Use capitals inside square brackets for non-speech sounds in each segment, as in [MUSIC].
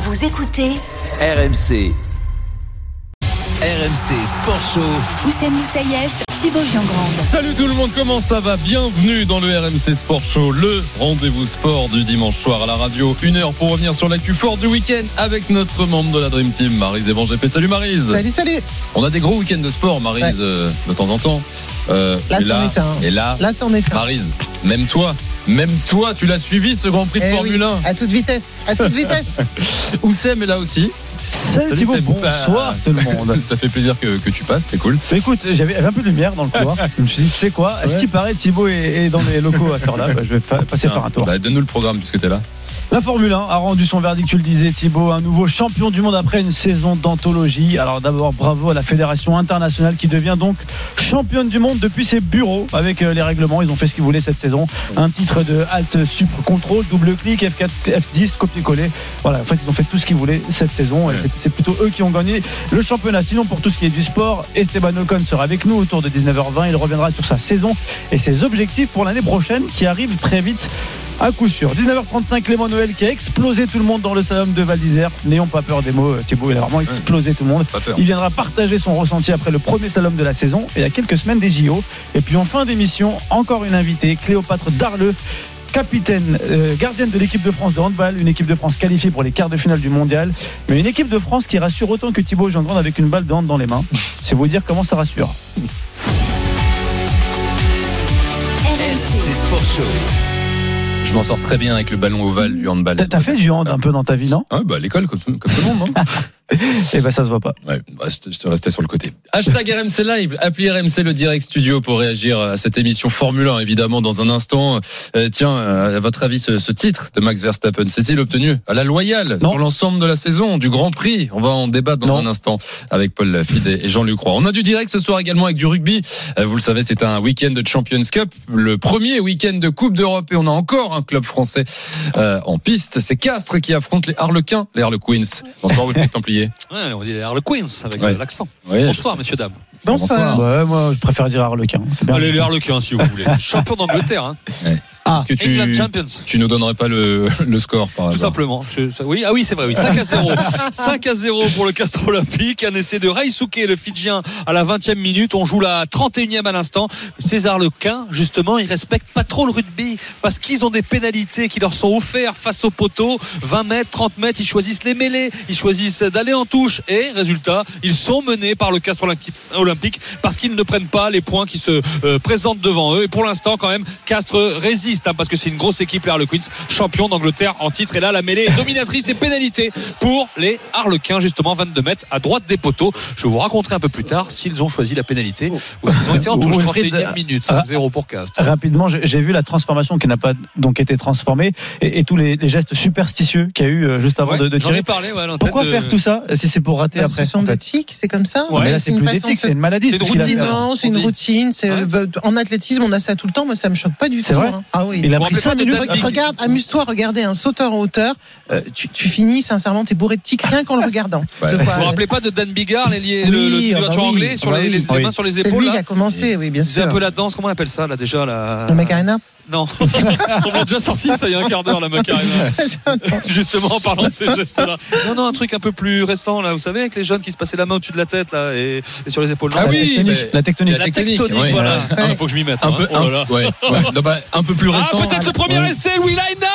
Vous écoutez RMC. RMC Sport Show. Oussem Moussaïef, Thibaut. Salut tout le monde, comment ça va? Bienvenue dans le RMC Sport Show, le rendez-vous sport du dimanche soir à la radio. Une heure pour revenir sur l'actu fort du week-end avec notre membre de la Dream Team, Marise Evangépé. Salut Marise. Salut, salut. On a des gros week-ends de sport, Marise, Ouais. euh, de temps en temps. Euh, Là, c'en est un. Et là, Là, c'en est un. Marise, même toi, même toi, tu l'as suivi ce Grand Prix de Eh Formule oui, À toute vitesse, à toute vitesse. 1. Oussem est là aussi? Salut Thibaut, bonsoir Bah, tout le monde. [LAUGHS] Ça fait plaisir que, que tu passes, c'est cool. Mais écoute, j'avais un peu de lumière dans le couloir. [LAUGHS] Je me suis dit, tu sais quoi, ce Ouais. qui paraît, Thibaut est, est dans les locaux à cette heure-là. Bah, je vais passer par un tour. Bah, Donne-nous le programme puisque t'es là. La Formule 1 a rendu son verdict, tu le disais Thibaut, un nouveau champion du monde après une saison d'anthologie. Alors d'abord bravo à la Fédération internationale qui devient donc championne du monde depuis ses bureaux avec euh, les règlements. Ils ont fait ce qu'ils voulaient cette saison. Un titre de Alt Sup Control, double clic, F4, F10, copier-coller. Voilà, en fait ils ont fait tout ce qu'ils voulaient cette saison. C'est plutôt eux qui ont gagné le championnat. Sinon pour tout ce qui est du sport, Esteban Ocon sera avec nous autour de 19h20. Il reviendra sur sa saison et ses objectifs pour l'année prochaine qui arrive très vite à coup sûr. 19h35, Clément Noël qui a explosé tout le monde dans le salon de Val d'Isère. N'ayons pas peur des mots, euh, Thibaut, il a vraiment explosé tout le monde. Il viendra partager son ressenti après le premier slalom de la saison et il y a quelques semaines des JO. Et puis en fin d'émission, encore une invitée, Cléopâtre Darleux. Capitaine, euh, gardienne de l'équipe de France de handball, une équipe de France qualifiée pour les quarts de finale du mondial, mais une équipe de France qui rassure autant que Thibaut Gendron avec une balle de hand dans les mains. C'est vous dire comment ça rassure. RMC Sport Show. Je m'en sors très bien avec le ballon ovale du handball. T'as- fait du hand un peu dans ta vie, non? Ah, bah, à l'école, comme, comme tout le monde, non? [LAUGHS] [LAUGHS] Eh ben ça se voit pas. Ouais, bah, je te je te restais sur le côté. Hashtag RMC Live, appelez RMC le direct studio pour réagir à cette émission Formule 1, évidemment, dans un instant. Euh, tiens, euh, à votre avis, ce, ce titre de Max Verstappen, s'est-il obtenu à la loyale Non. pour l'ensemble de la saison, du Grand Prix? On va en débattre dans Non. un instant avec Paul Lafitte et Jean-Luc Roy. On a du direct ce soir également avec du rugby. Euh, vous le savez, c'est un week-end de Champions Cup, le premier week-end de Coupe d'Europe et on a encore un club français euh, en piste. C'est Castres qui affronte les Harlequins, les Harlequins. Bonsoir, Wilfried Templier. [LAUGHS] Ouais, on dit les Harlequins avec Ouais. l'accent. Ouais, Bonsoir, messieurs, dames. Bonsoir. Ouais, moi je préfère dire Harlequin. Allez, les Harlequins, si vous voulez. [LAUGHS] Champion d'Angleterre, hein. Que tu, England Champions. tu nous donnerais pas le, [LAUGHS] le score par Tout hasard simplement. Je- ça- oui, ah oui, c'est vrai, oui. 5 à 0. 5 [LAUGHS] à 0 pour le Castre Olympique. Un essai de Raisuke, le Fidjien, à la 20e minute. On joue la 31e à l'instant. César Lequin, justement, ils respectent pas trop le rugby parce qu'ils ont des pénalités qui leur sont offertes face au poteau. 20 mètres, 30 mètres, ils choisissent les mêlées. Ils choisissent d'aller en touche. Et, résultat, ils sont menés par le Castre Olympi- Olympique parce qu'ils ne prennent pas les points qui se euh, présentent devant eux. Et pour l'instant, quand même, Castres résiste hein, parce que c'est une grosse équipe, les Harlequins, champion d'Angleterre en titre. Et là, la mêlée est dominatrice et pénalité pour les Harlequins, justement, 22 mètres à droite des poteaux. Je vous raconterai un peu plus tard s'ils ont choisi la pénalité ou s'ils ont été en touche. Wilfried, 31e minute, ah, 0 pour Castres. Rapidement, j'ai vu la transformation qui n'a pas donc été transformée et, et tous les, les gestes superstitieux qu'il y a eu euh, juste avant Ouais, de, de tirer. parlé, ouais, Pourquoi de- faire tout ça? Si c'est pour rater Bah, après ce sont en des fait tics, c'est comme ça. Mais là, c'est une façon c'est maladie. C'est une a routine, c'est une routine. c'est- Ouais. En athlétisme, on a ça tout le temps. Moi, ça me choque pas du tout. C'est vrai hein. Ah oui. Il a pris rappelez pas 5 de minutes. Big. Regarde, amuse-toi, regardez un sauteur en hauteur. euh, tu, tu finis, sincèrement, t'es bourré de tics rien qu'en le regardant. Ouais. Quoi, Vous vous euh, rappelez pas de Dan Bigard, l'ailier- le, Oui, le ah bah oui, anglais, ah sur bah les, oui. les- les Oui. mains sur les C'est épaules lui qui là a commencé, oui, bien C'est un sûr. peu la danse, comment on appelle ça là déjà la... Le Macarena Non, [LAUGHS] on l'a déjà sorti ça il y a un quart d'heure la Macarena. [LAUGHS] Justement en parlant de ces gestes-là. Non, non, un truc un peu plus récent là, vous savez, avec les jeunes qui se passaient la main au-dessus de la tête là et, et sur les épaules. Ah La oui, tectonique, la tectonique. La tectonique, oui, voilà. Il faut que je m'y mette. Un hein. peu, Oh là là. un, ouais, ouais. Non, bah, un peu plus Ah, récent. peut-être le premier essai, Wilaina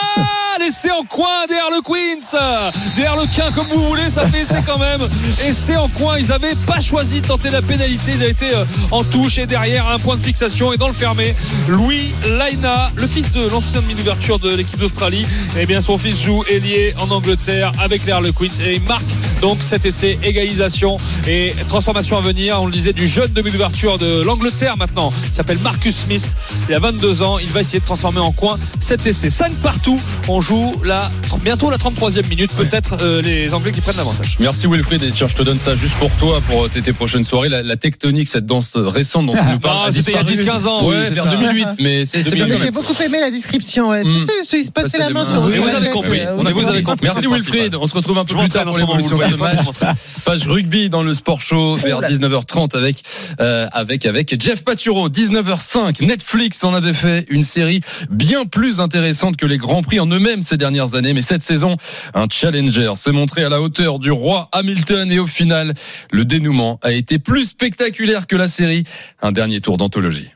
L'essai en coin derrière le Queens Derrière le quin, comme vous voulez, ça fait essai quand même. Essai en coin, ils avaient pas choisi de tenter la pénalité, ils avaient été euh, en touche et derrière un point de fixation et dans le fermé, Louis Laina, le fils de l'ancien demi d'ouverture de l'équipe d'Australie, et bien son fils joue ailier en Angleterre avec les Harlequins et il marque Donc cet essai, égalisation et transformation à venir. On le disait du jeune demi d'ouverture de l'Angleterre maintenant. Il s'appelle Marcus Smith. Il a 22 ans. Il va essayer de transformer en coin cet essai. 5 partout. On joue la, bientôt la 33e minute. Peut-être euh, les Anglais qui prennent l'avantage. Merci Wilfried. Et tiens, je te donne ça juste pour toi, pour tes, tes prochaines soirées. La, la tectonique, cette danse récente dont tu nous parles. Ah, c'était il y a disparu. 10-15 ans. Ouais, oui, c'est vers ça. 2008. Mais c'est c'est bien Mais beaucoup aimé la description. Mm. Tu sais, il se passait Passer la main sur le vous avez compris. euh, On vous avez compris. Merci. Wilfried. On se retrouve un peu plus tard pour l'évolution de match. Page rugby dans le Sport Show vers 19h30 avec euh, avec avec Jeff Paturo. 19h05. Netflix en avait fait une série bien plus intéressante que les grands prix en eux-mêmes ces dernières années. Mais cette saison, un challenger s'est montré à la hauteur du roi Hamilton et au final, le dénouement a été plus spectaculaire que la série. Un dernier tour d'anthologie.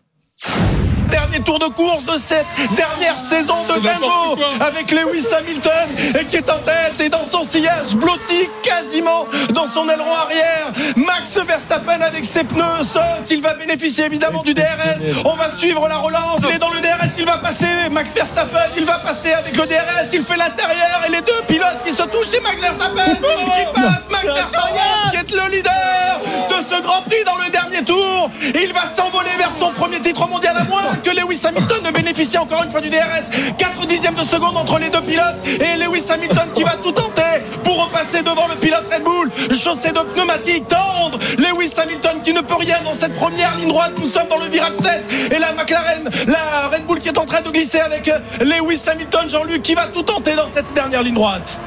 Dernier tour de course de cette dernière saison de Bengo avec Lewis Hamilton et qui est en tête et dans son sillage blotti quasiment dans son aileron arrière. Max Verstappen avec ses pneus saute, il va bénéficier évidemment du DRS. On va suivre la relance. Il est dans le DRS, il va passer. Max Verstappen, il va passer avec le DRS, il fait l'intérieur et les deux pilotes qui se touchent et Max Verstappen qui passe. Max Verstappen qui est le leader de ce Grand Prix dans le dernier tour. Il va s'envoler vers son premier titre mondial à moins que Lewis Hamilton ne bénéficie encore une fois du DRS. 4 dixièmes de seconde entre les deux pilotes et Lewis Hamilton qui va tout tenter pour repasser devant le pilote Red Bull. Chaussée de pneumatiques tendres. Lewis Hamilton qui ne peut rien dans cette première ligne droite. Nous sommes dans le virage 7 et la McLaren, la Red Bull qui est en train de glisser avec Lewis Hamilton, Jean-Luc qui va tout tenter dans cette dernière ligne droite.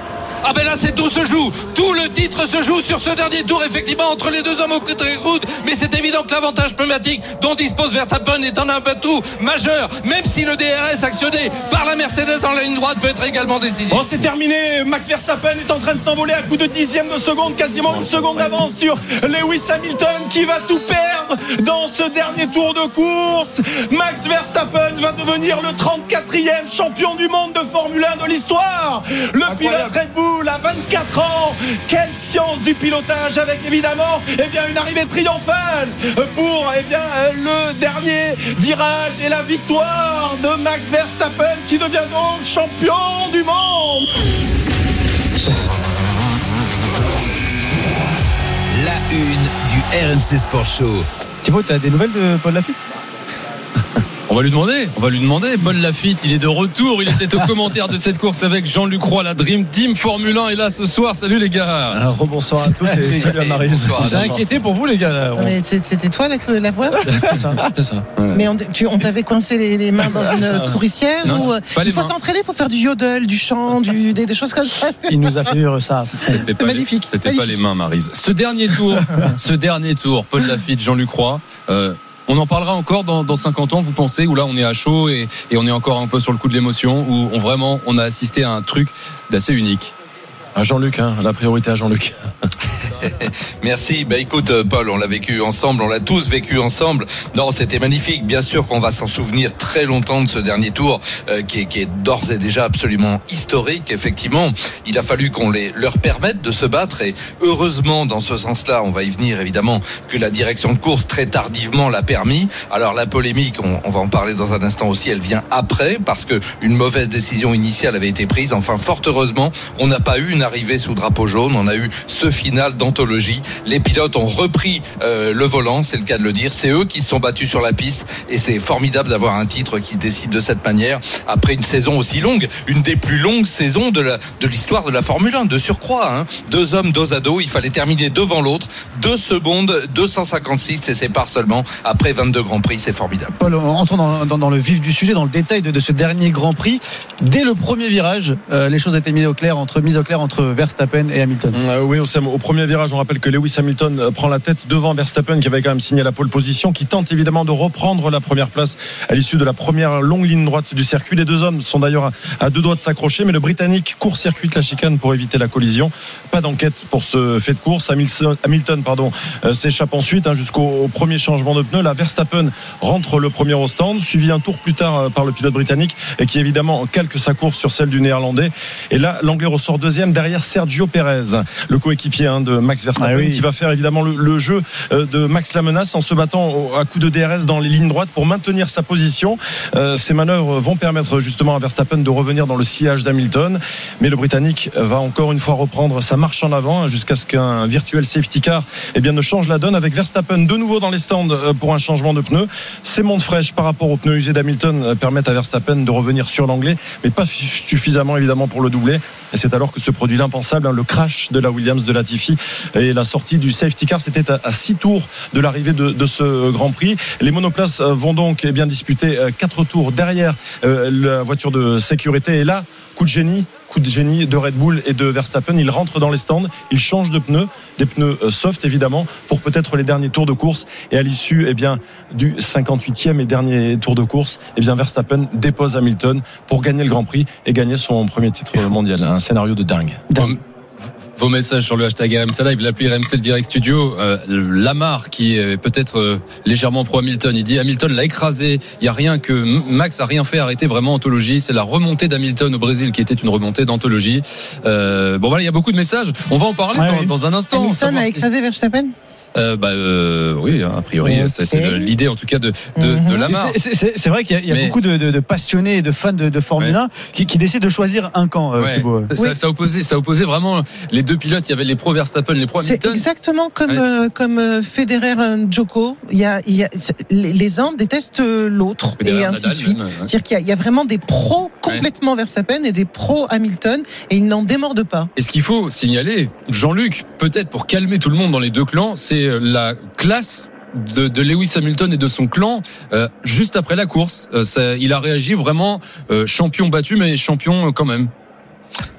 Ah ben là c'est tout se joue, tout le titre se joue sur ce dernier tour effectivement entre les deux hommes au côté coude, mais c'est évident que l'avantage pneumatique dont dispose Verstappen est un atout majeur, même si le DRS actionné par la Mercedes dans la ligne droite peut être également décisif. Bon, c'est terminé. Max Verstappen est en train de s'envoler à coup de dixième de seconde, quasiment une seconde d'avance sur Lewis Hamilton qui va tout perdre dans ce dernier tour de course. Max Verstappen va devenir le 34e champion du monde de Formule 1 de l'histoire. Le pilote Red Bull à 24 ans. Quelle science du pilotage avec évidemment eh bien, une arrivée triomphale pour eh bien, le dernier virage et la victoire de Max Verstappen qui devient donc champion du monde. La une du RMC Sport Show. Thibaut, t'as des nouvelles de Paul Lafitte? On va lui demander, on va lui demander. Paul Lafitte, il est de retour. Il était au commentaire de cette course avec Jean-Luc Roy, la Dream Team Formule 1 est là ce soir. Salut les gars. Alors, Rebonsoir à tous et salut à Marise. bonsoir à C'est tous. inquiété pour vous les gars là. Non, mais c'est- C'était toi la, la voix C'est ça, c'est ça. Mais on, tu- on t'avait coincé les, les mains dans une touricière Non, ou, euh, Il faut s'entraîner, il faut faire du yodel, du chant, du, des, des choses comme ça. Il nous a fait ça. [LAUGHS] C'était pas, magnifique, c'était pas les mains, Marise. Ce dernier tour, ce dernier tour, Paul Lafitte, Jean-Luc Roy. euh, on en parlera encore dans, dans 50 ans, vous pensez, où là on est à chaud et, on est encore un peu sur le coup de l'émotion, où vraiment on a assisté à un truc d'assez unique. À Jean-Luc, hein, la priorité à Jean-Luc. [LAUGHS] Merci. Bah écoute, euh, Paul, on l'a vécu ensemble, on l'a tous vécu ensemble. Non, c'était magnifique. Bien sûr qu'on va s'en souvenir très longtemps de ce dernier tour, euh, qui est, d'ores et déjà absolument historique. Effectivement, il a fallu qu'on leur permette de se battre et heureusement, dans ce sens-là, on va y venir évidemment que la direction de course très tardivement l'a permis. Alors la polémique, on, va en parler dans un instant aussi, elle vient après parce que une mauvaise décision initiale avait été prise. Enfin, fort heureusement, on n'a pas eu arrivée sous drapeau jaune. On a eu ce final d'anthologie. Les pilotes ont repris euh, le volant, c'est le cas de le dire. C'est eux qui se sont battus sur la piste et c'est formidable d'avoir un titre qui se décide de cette manière après une saison aussi longue, une des plus longues saisons de l'histoire de la Formule 1 de surcroît. Hein. Deux hommes dos à dos, il fallait terminer devant l'autre. Deux secondes, 256 et sépare seulement après 22 grands prix, c'est formidable. Paul, entrons dans, dans- le vif du sujet, dans le détail de, de ce dernier Grand Prix. Dès le premier virage, euh, les choses étaient mises au clair entre, mises au clair entre Verstappen et Hamilton. Euh, oui, au premier virage, on rappelle que Lewis Hamilton euh, prend la tête devant Verstappen qui avait quand même signé la pole position, qui tente évidemment de reprendre la première place à l'issue de la première longue ligne droite du circuit. Les deux hommes sont d'ailleurs à, deux doigts de s'accrocher, mais le Britannique court-circuite la chicane pour éviter la collision. Pas d'enquête pour ce fait de course. Hamilton, pardon, euh, s'échappe ensuite hein, jusqu'au au premier changement de pneu. La Verstappen rentre le premier au stand, suivi un tour plus tard euh, par le pilote britannique et qui évidemment calque sa course sur celle du néerlandais. Et là, l'anglais ressort deuxième derrière Sergio Perez, le coéquipier hein, de Max Verstappen, Ah oui. qui va faire évidemment le, le jeu euh, de Max la menace en se battant à coup de DRS dans les lignes droites pour maintenir sa position. Euh, ces manœuvres vont permettre justement à Verstappen de revenir dans le sillage d'Hamilton, mais le Britannique va encore une fois reprendre sa marche en avant hein, jusqu'à ce qu'un virtuel safety car eh bien, ne change la donne avec Verstappen de nouveau dans les stands euh, pour un changement de pneus. Ces montes fraîches par rapport aux pneus usés d'Hamilton permettent à Verstappen de revenir sur l'anglais, mais pas su- suffisamment évidemment pour le doubler. Et c'est alors que se produit l'impensable, hein, le crash de la Williams de Latifi et la sortie du safety car. C'était à, six tours de l'arrivée de, de ce Grand Prix. Les monoplaces euh, vont donc eh bien disputer euh, quatre tours derrière euh, la voiture de sécurité. Et là, coup de génie, coup de génie de Red Bull et de Verstappen. Il rentre dans les stands, il change de pneus, des pneus euh, soft évidemment, pour peut-être les derniers tours de course. Et à l'issue, eh bien, du 58e et dernier tour de course, eh bien, Verstappen dépose Hamilton pour gagner le Grand Prix et gagner son premier titre mondial. Un scénario de dingue. Vos messages sur le hashtag RMC Live, l'appli RMC le Direct Studio, euh, Lamar qui est peut-être euh, légèrement pro Hamilton, il dit Hamilton l'a écrasé, il y a rien que Max a rien fait arrêter vraiment anthologie, c'est la remontée d'Hamilton au Brésil qui était une remontée d'anthologie. Euh, bon voilà, il y a beaucoup de messages, on va en parler Ouais, dans, oui. dans un instant. Hamilton a écrasé Verstappen? Euh, bah, euh, oui, hein, a priori, c'est l'idée en tout cas de, de, de Mais Lamar. c'est- C'est c'est- c'est vrai qu'il y a, il y a Mais- beaucoup de, de- de passionnés et de fans de, de Formule Ouais. 1 qui, qui décident de choisir un camp, euh, Ouais. Thibaut. Ça, ça, ça opposait, ça opposait vraiment les deux pilotes. Il y avait les pro Verstappen, les pro C'est Hamilton. exactement comme Ouais. euh, comme Federer Djoko. Il y a, il y a c'est- les, uns détestent l'autre et ainsi Nadal, de suite. ouais. C'est-à-dire qu'il y, y a vraiment des pros complètement Verstappen et des pros Hamilton et ils n'en démordent pas. Et ce qu'il faut signaler, Jean-Luc, peut-être pour calmer tout le monde dans les deux clans, c'est euh, la classe. De, Lewis Hamilton et de son clan euh, juste après la course. Euh, il a réagi vraiment champion battu, mais champion quand même.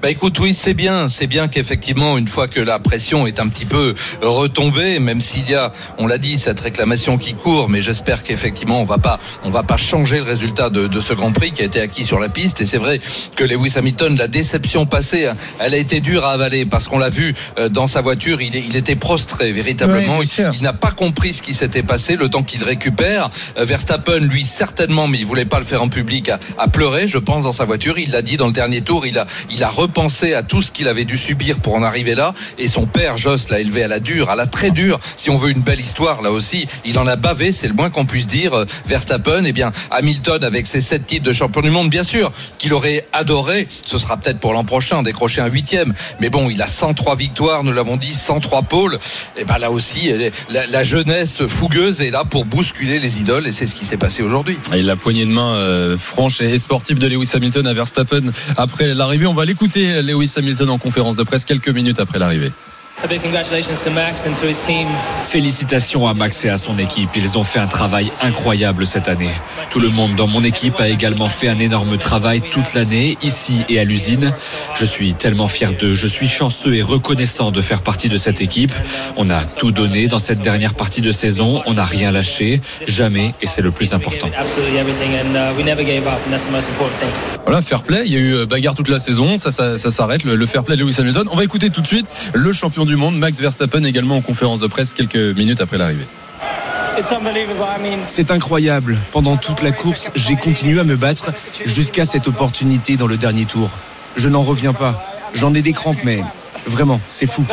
Bah écoute, oui, c'est bien, c'est bien qu'effectivement, une fois que la pression est un petit peu retombée, même s'il y a, on l'a dit, cette réclamation qui court, mais j'espère qu'effectivement, on va pas, on va pas changer le résultat de, de ce Grand Prix qui a été acquis sur la piste. Et c'est vrai que Lewis Hamilton, la déception passée, hein, elle a été dure à avaler parce qu'on l'a vu euh, dans sa voiture, il, il était prostré véritablement. Il n'a pas compris ce qui s'était passé, le temps qu'il récupère. Euh, Verstappen, lui, certainement, mais il voulait pas le faire en public, a, a pleuré, je pense, dans sa voiture. Il l'a dit dans le dernier tour. Il a, il a repensé à tout ce qu'il avait dû subir pour en arriver là. Et son père, Joss, l'a élevé à la dure, à la très dure. Si on veut une belle histoire, là aussi, il en a bavé, c'est le moins qu'on puisse dire. Euh, Verstappen, eh bien, Hamilton, avec ses sept titres de champion du monde, bien sûr, qu'il aurait adoré. Ce sera peut-être pour l'an prochain, décrocher un huitième. Mais bon, il a 103 victoires, nous l'avons dit, 103 pôles. Et ben là aussi, la, jeunesse fougueuse est là pour bousculer les idoles. Et c'est ce qui s'est passé aujourd'hui. Et la poignée de main euh, franche et sportive de Lewis Hamilton à Verstappen après l'arrivée. On va l'écouter, Lewis Hamilton, en conférence de presse quelques minutes après l'arrivée. Félicitations à Max et à son équipe. Ils ont fait un travail incroyable cette année. Tout le monde dans mon équipe a également fait un énorme travail toute l'année, ici et à l'usine. Je suis tellement fier d'eux. Je suis chanceux et reconnaissant de faire partie de cette équipe. On a tout donné dans cette dernière partie de saison. On n'a rien lâché. Jamais. Et c'est le plus important. Voilà, fair play. Il y a eu euh, bagarre toute la saison. Ça, ça, ça s'arrête. Le, le fair play de Lewis Hamilton. On va écouter tout de suite le champion du monde, Max Verstappen, également en conférence de presse quelques minutes après l'arrivée. C'est incroyable. Pendant toute la course, j'ai continué à me battre jusqu'à cette opportunité dans le dernier tour. Je n'en reviens pas. J'en ai des crampes, mais vraiment, c'est fou.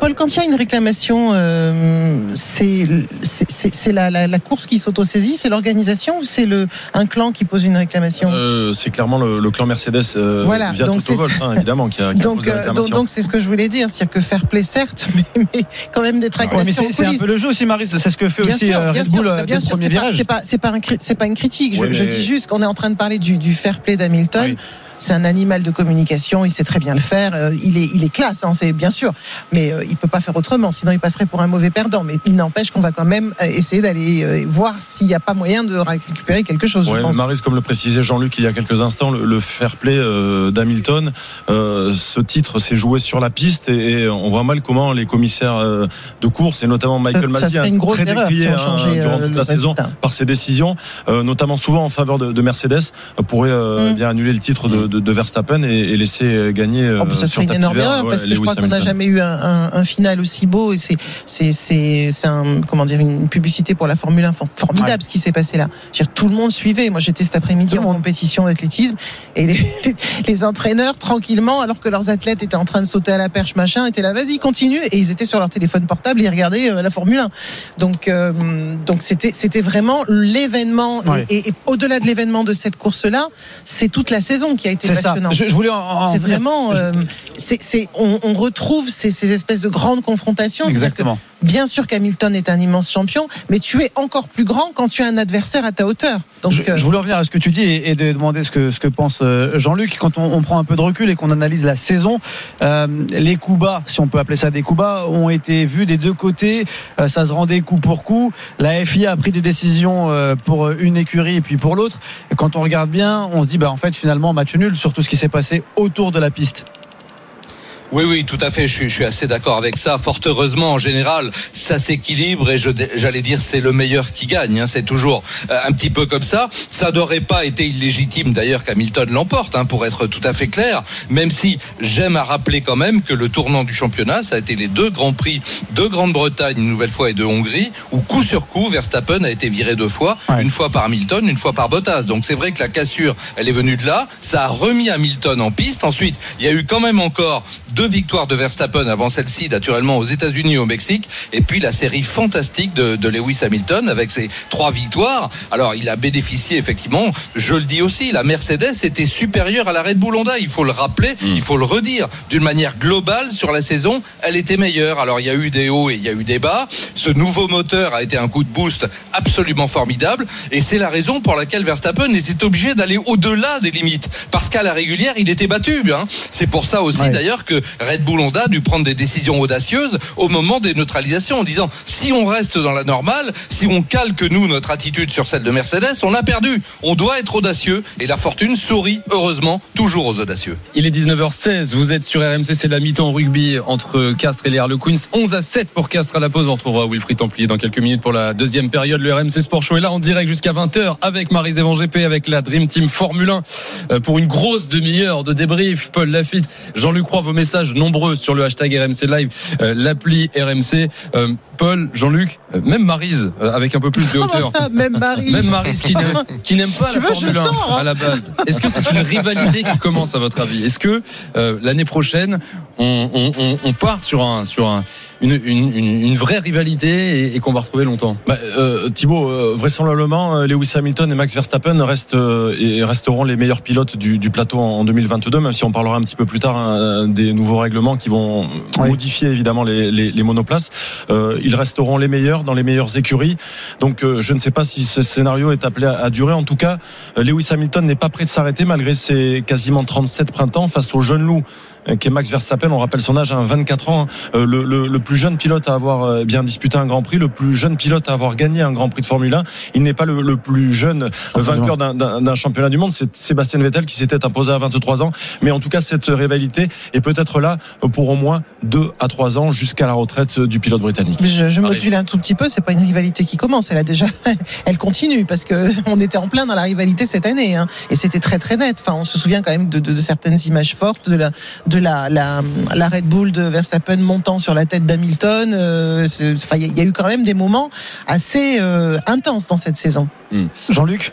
Paul- quand il y a une réclamation, euh, c'est c'est- c'est- c'est la, la, la course qui s'autosaisit, c'est l'organisation ou c'est le un clan qui pose une réclamation? Euh, c'est clairement le, le clan Mercedes euh, Voilà, via donc Toto hein, évidemment, qui a, qui a donc, posé la euh, donc, réclamation. donc c'est ce que je voulais dire, c'est-à-dire que fair play certes, [LAUGHS] mais, mais quand même d'être Ouais, mais agressif c'est un peu le jeu aussi, Maris. C'est ce que fait Bien aussi sûr, euh, bien Red Bull euh, dès bien le sûr, premier c'est pas- virage. C'est pas, c'est pas, un pas une critique. Je, Ouais, je mais- dis juste qu'on est en train de parler du, du fair play d'Hamilton. Oui. C'est un animal de communication, il sait très bien le faire. euh, il est, il est classe, hein, c'est bien sûr, mais euh, il peut pas faire autrement. Sinon, il passerait pour un mauvais perdant. Mais il n'empêche qu'on va quand même euh, essayer d'aller euh, voir s'il n'y a pas moyen de récupérer quelque chose. Ouais, je pense. Maris, comme le précisait Jean-Luc il y a quelques instants, le, le fair play d'Hamilton, ce titre s'est joué sur la piste et, et on voit mal comment les commissaires de course et notamment Michael Masi, grosse très décrié si hein, durant toute la saison par ses décisions, notamment souvent en faveur de, de Mercedes, pourrait Mm. bien annuler le titre de, de, de Verstappen et, et laisser gagner. euh, Oh, bah, ça sur serait une énorme erreur ouais, parce que je crois qu'on n'a jamais eu un, un, un final aussi beau et c'est c'est c'est un comment dire une publicité pour la Formule 1 for- formidable ce qui s'est passé là. Dire, tout le monde suivait. Moi j'étais cet après-midi en compétition d'athlétisme et les, les, [LAUGHS] les entraîneurs tranquillement alors que leurs athlètes étaient en train de sauter à la perche machin étaient là vas-y continue et ils étaient sur leur téléphone portable et ils regardaient euh, la Formule 1. Donc euh, donc c'était c'était vraiment l'événement Ouais. et, et- et au-delà de l'événement de cette course là c'est toute la saison qui a été C'est ça. passionnante. Je, je voulais C'est vraiment, euh, c'est, on, on retrouve ces, ces espèces de grandes confrontations. Exactement. Bien sûr qu'Hamilton est un immense champion, mais tu es encore plus grand quand tu as un adversaire à ta hauteur. Donc, je, euh, je voulais revenir à ce que tu dis et, et de demander ce que, ce que pense euh, Jean-Luc. Quand on, on prend un peu de recul et qu'on analyse la saison, euh, les coups bas, si on peut appeler ça des coups bas, ont été vus des deux côtés. Euh, ça se rendait coup pour coup. La FIA a pris des décisions euh, pour une écurie et puis pour l'autre. Et quand on regarde bien, on se dit, bah, en fait, finalement, match nul sur tout ce qui s'est passé autour de la piste. Oui, oui, tout à fait. Je suis, je suis assez d'accord avec ça. Fort heureusement, en général, ça s'équilibre et j'allais dire c'est le meilleur qui gagne. hein. C'est toujours euh, un petit peu comme ça. Ça n'aurait pas été illégitime d'ailleurs qu'Hamilton l'emporte, hein, pour être tout à fait clair. Même si j'aime à rappeler quand même que le tournant du championnat, ça a été les deux grands prix de Grande-Bretagne une nouvelle fois et de Hongrie, où coup sur coup, Verstappen a été viré deux fois, une fois par Hamilton, une fois par Bottas. Donc c'est vrai que la cassure, elle est venue de là. Ça a remis Hamilton en piste. Ensuite, il y a eu quand même encore deux victoires de Verstappen avant celle-ci, naturellement aux États-Unis et au Mexique, et puis la série fantastique de, de Lewis Hamilton avec ses trois victoires. Alors, il a bénéficié effectivement, je le dis aussi, la Mercedes était supérieure à la Red Bull Honda. Il faut le rappeler, il faut le redire. D'une manière globale sur la saison, elle était meilleure. Alors, il y a eu des hauts et il y a eu des bas. Ce nouveau moteur a été un coup de boost absolument formidable, et c'est la raison pour laquelle Verstappen était obligé d'aller au-delà des limites, parce qu'à la régulière, il était battu. hein. C'est pour ça aussi d'ailleurs que Red Bull Honda dû prendre des décisions audacieuses au moment des neutralisations en disant si on reste dans la normale, si on calque nous notre attitude sur celle de Mercedes, on a perdu. On doit être audacieux et la fortune sourit heureusement toujours aux audacieux. Il est 19h16, vous êtes sur RMC, c'est la mi-temps rugby entre Castres et les Harlequins. 11 à 7 pour Castres à la pause. On retrouvera Wilfried Templier dans quelques minutes pour la deuxième période. Le RMC Sport Show est là en direct jusqu'à 20h avec Marie Zévan GP, avec la Dream Team Formule 1 euh, pour une grosse demi-heure de débrief. Paul Lafitte, Jean-Luc Roy, vos messages nombreux sur le hashtag RMC Live, euh, l'appli RMC. Euh, Paul, Jean-Luc, euh, même Marise avec un peu plus de comment hauteur. ça, même Marie Même Marise qui n'aime qui n'aime pas Tu la veux, Formule 1 sors, hein. à la base. Est-ce que c'est une rivalité qui commence à votre avis? Est-ce que l'année prochaine on, on- on- on part sur un sur un une, une, une- une vraie rivalité et, et qu'on va retrouver longtemps Bah, euh, Thibaut, euh, vraisemblablement, euh, Lewis Hamilton et Max Verstappen restent euh, et resteront les meilleurs pilotes du, du plateau en, en 2022, même si on parlera un petit peu plus tard hein, des nouveaux règlements qui vont Oui. modifier évidemment les, les, les monoplaces. Euh, ils resteront les meilleurs dans les meilleures écuries. Donc euh, je ne sais pas si ce scénario est appelé à, à durer. En tout cas, euh, Lewis Hamilton n'est pas prêt de s'arrêter malgré ses quasiment 37 printemps face au jeune loup qui est Max Verstappen. On rappelle son âge, hein, 24 ans. hein. Euh, le, le- le plus jeune pilote à avoir euh, bien disputé un Grand Prix, le plus jeune pilote à avoir gagné un Grand Prix de Formule 1. Il n'est pas le, le plus jeune euh, vainqueur d'un- championnat du monde. C'est Sébastien Vettel qui s'était imposé à 23 ans. Mais en tout cas, cette rivalité est peut-être là pour au moins 2 à 3 ans jusqu'à la retraite du pilote britannique. Mais je, je Marie. module un tout petit peu, c'est pas une rivalité qui commence, elle a déjà, [LAUGHS] elle continue parce que [LAUGHS] on était en plein dans la rivalité cette année, hein, et c'était très très net. Enfin, on se souvient quand même de, de- de certaines images fortes de la de la, la la Red Bull de Verstappen montant sur la tête d'Hamilton. euh, enfin, il y, a- il y a eu quand même des moments assez euh, intenses dans cette saison. Jean-Luc?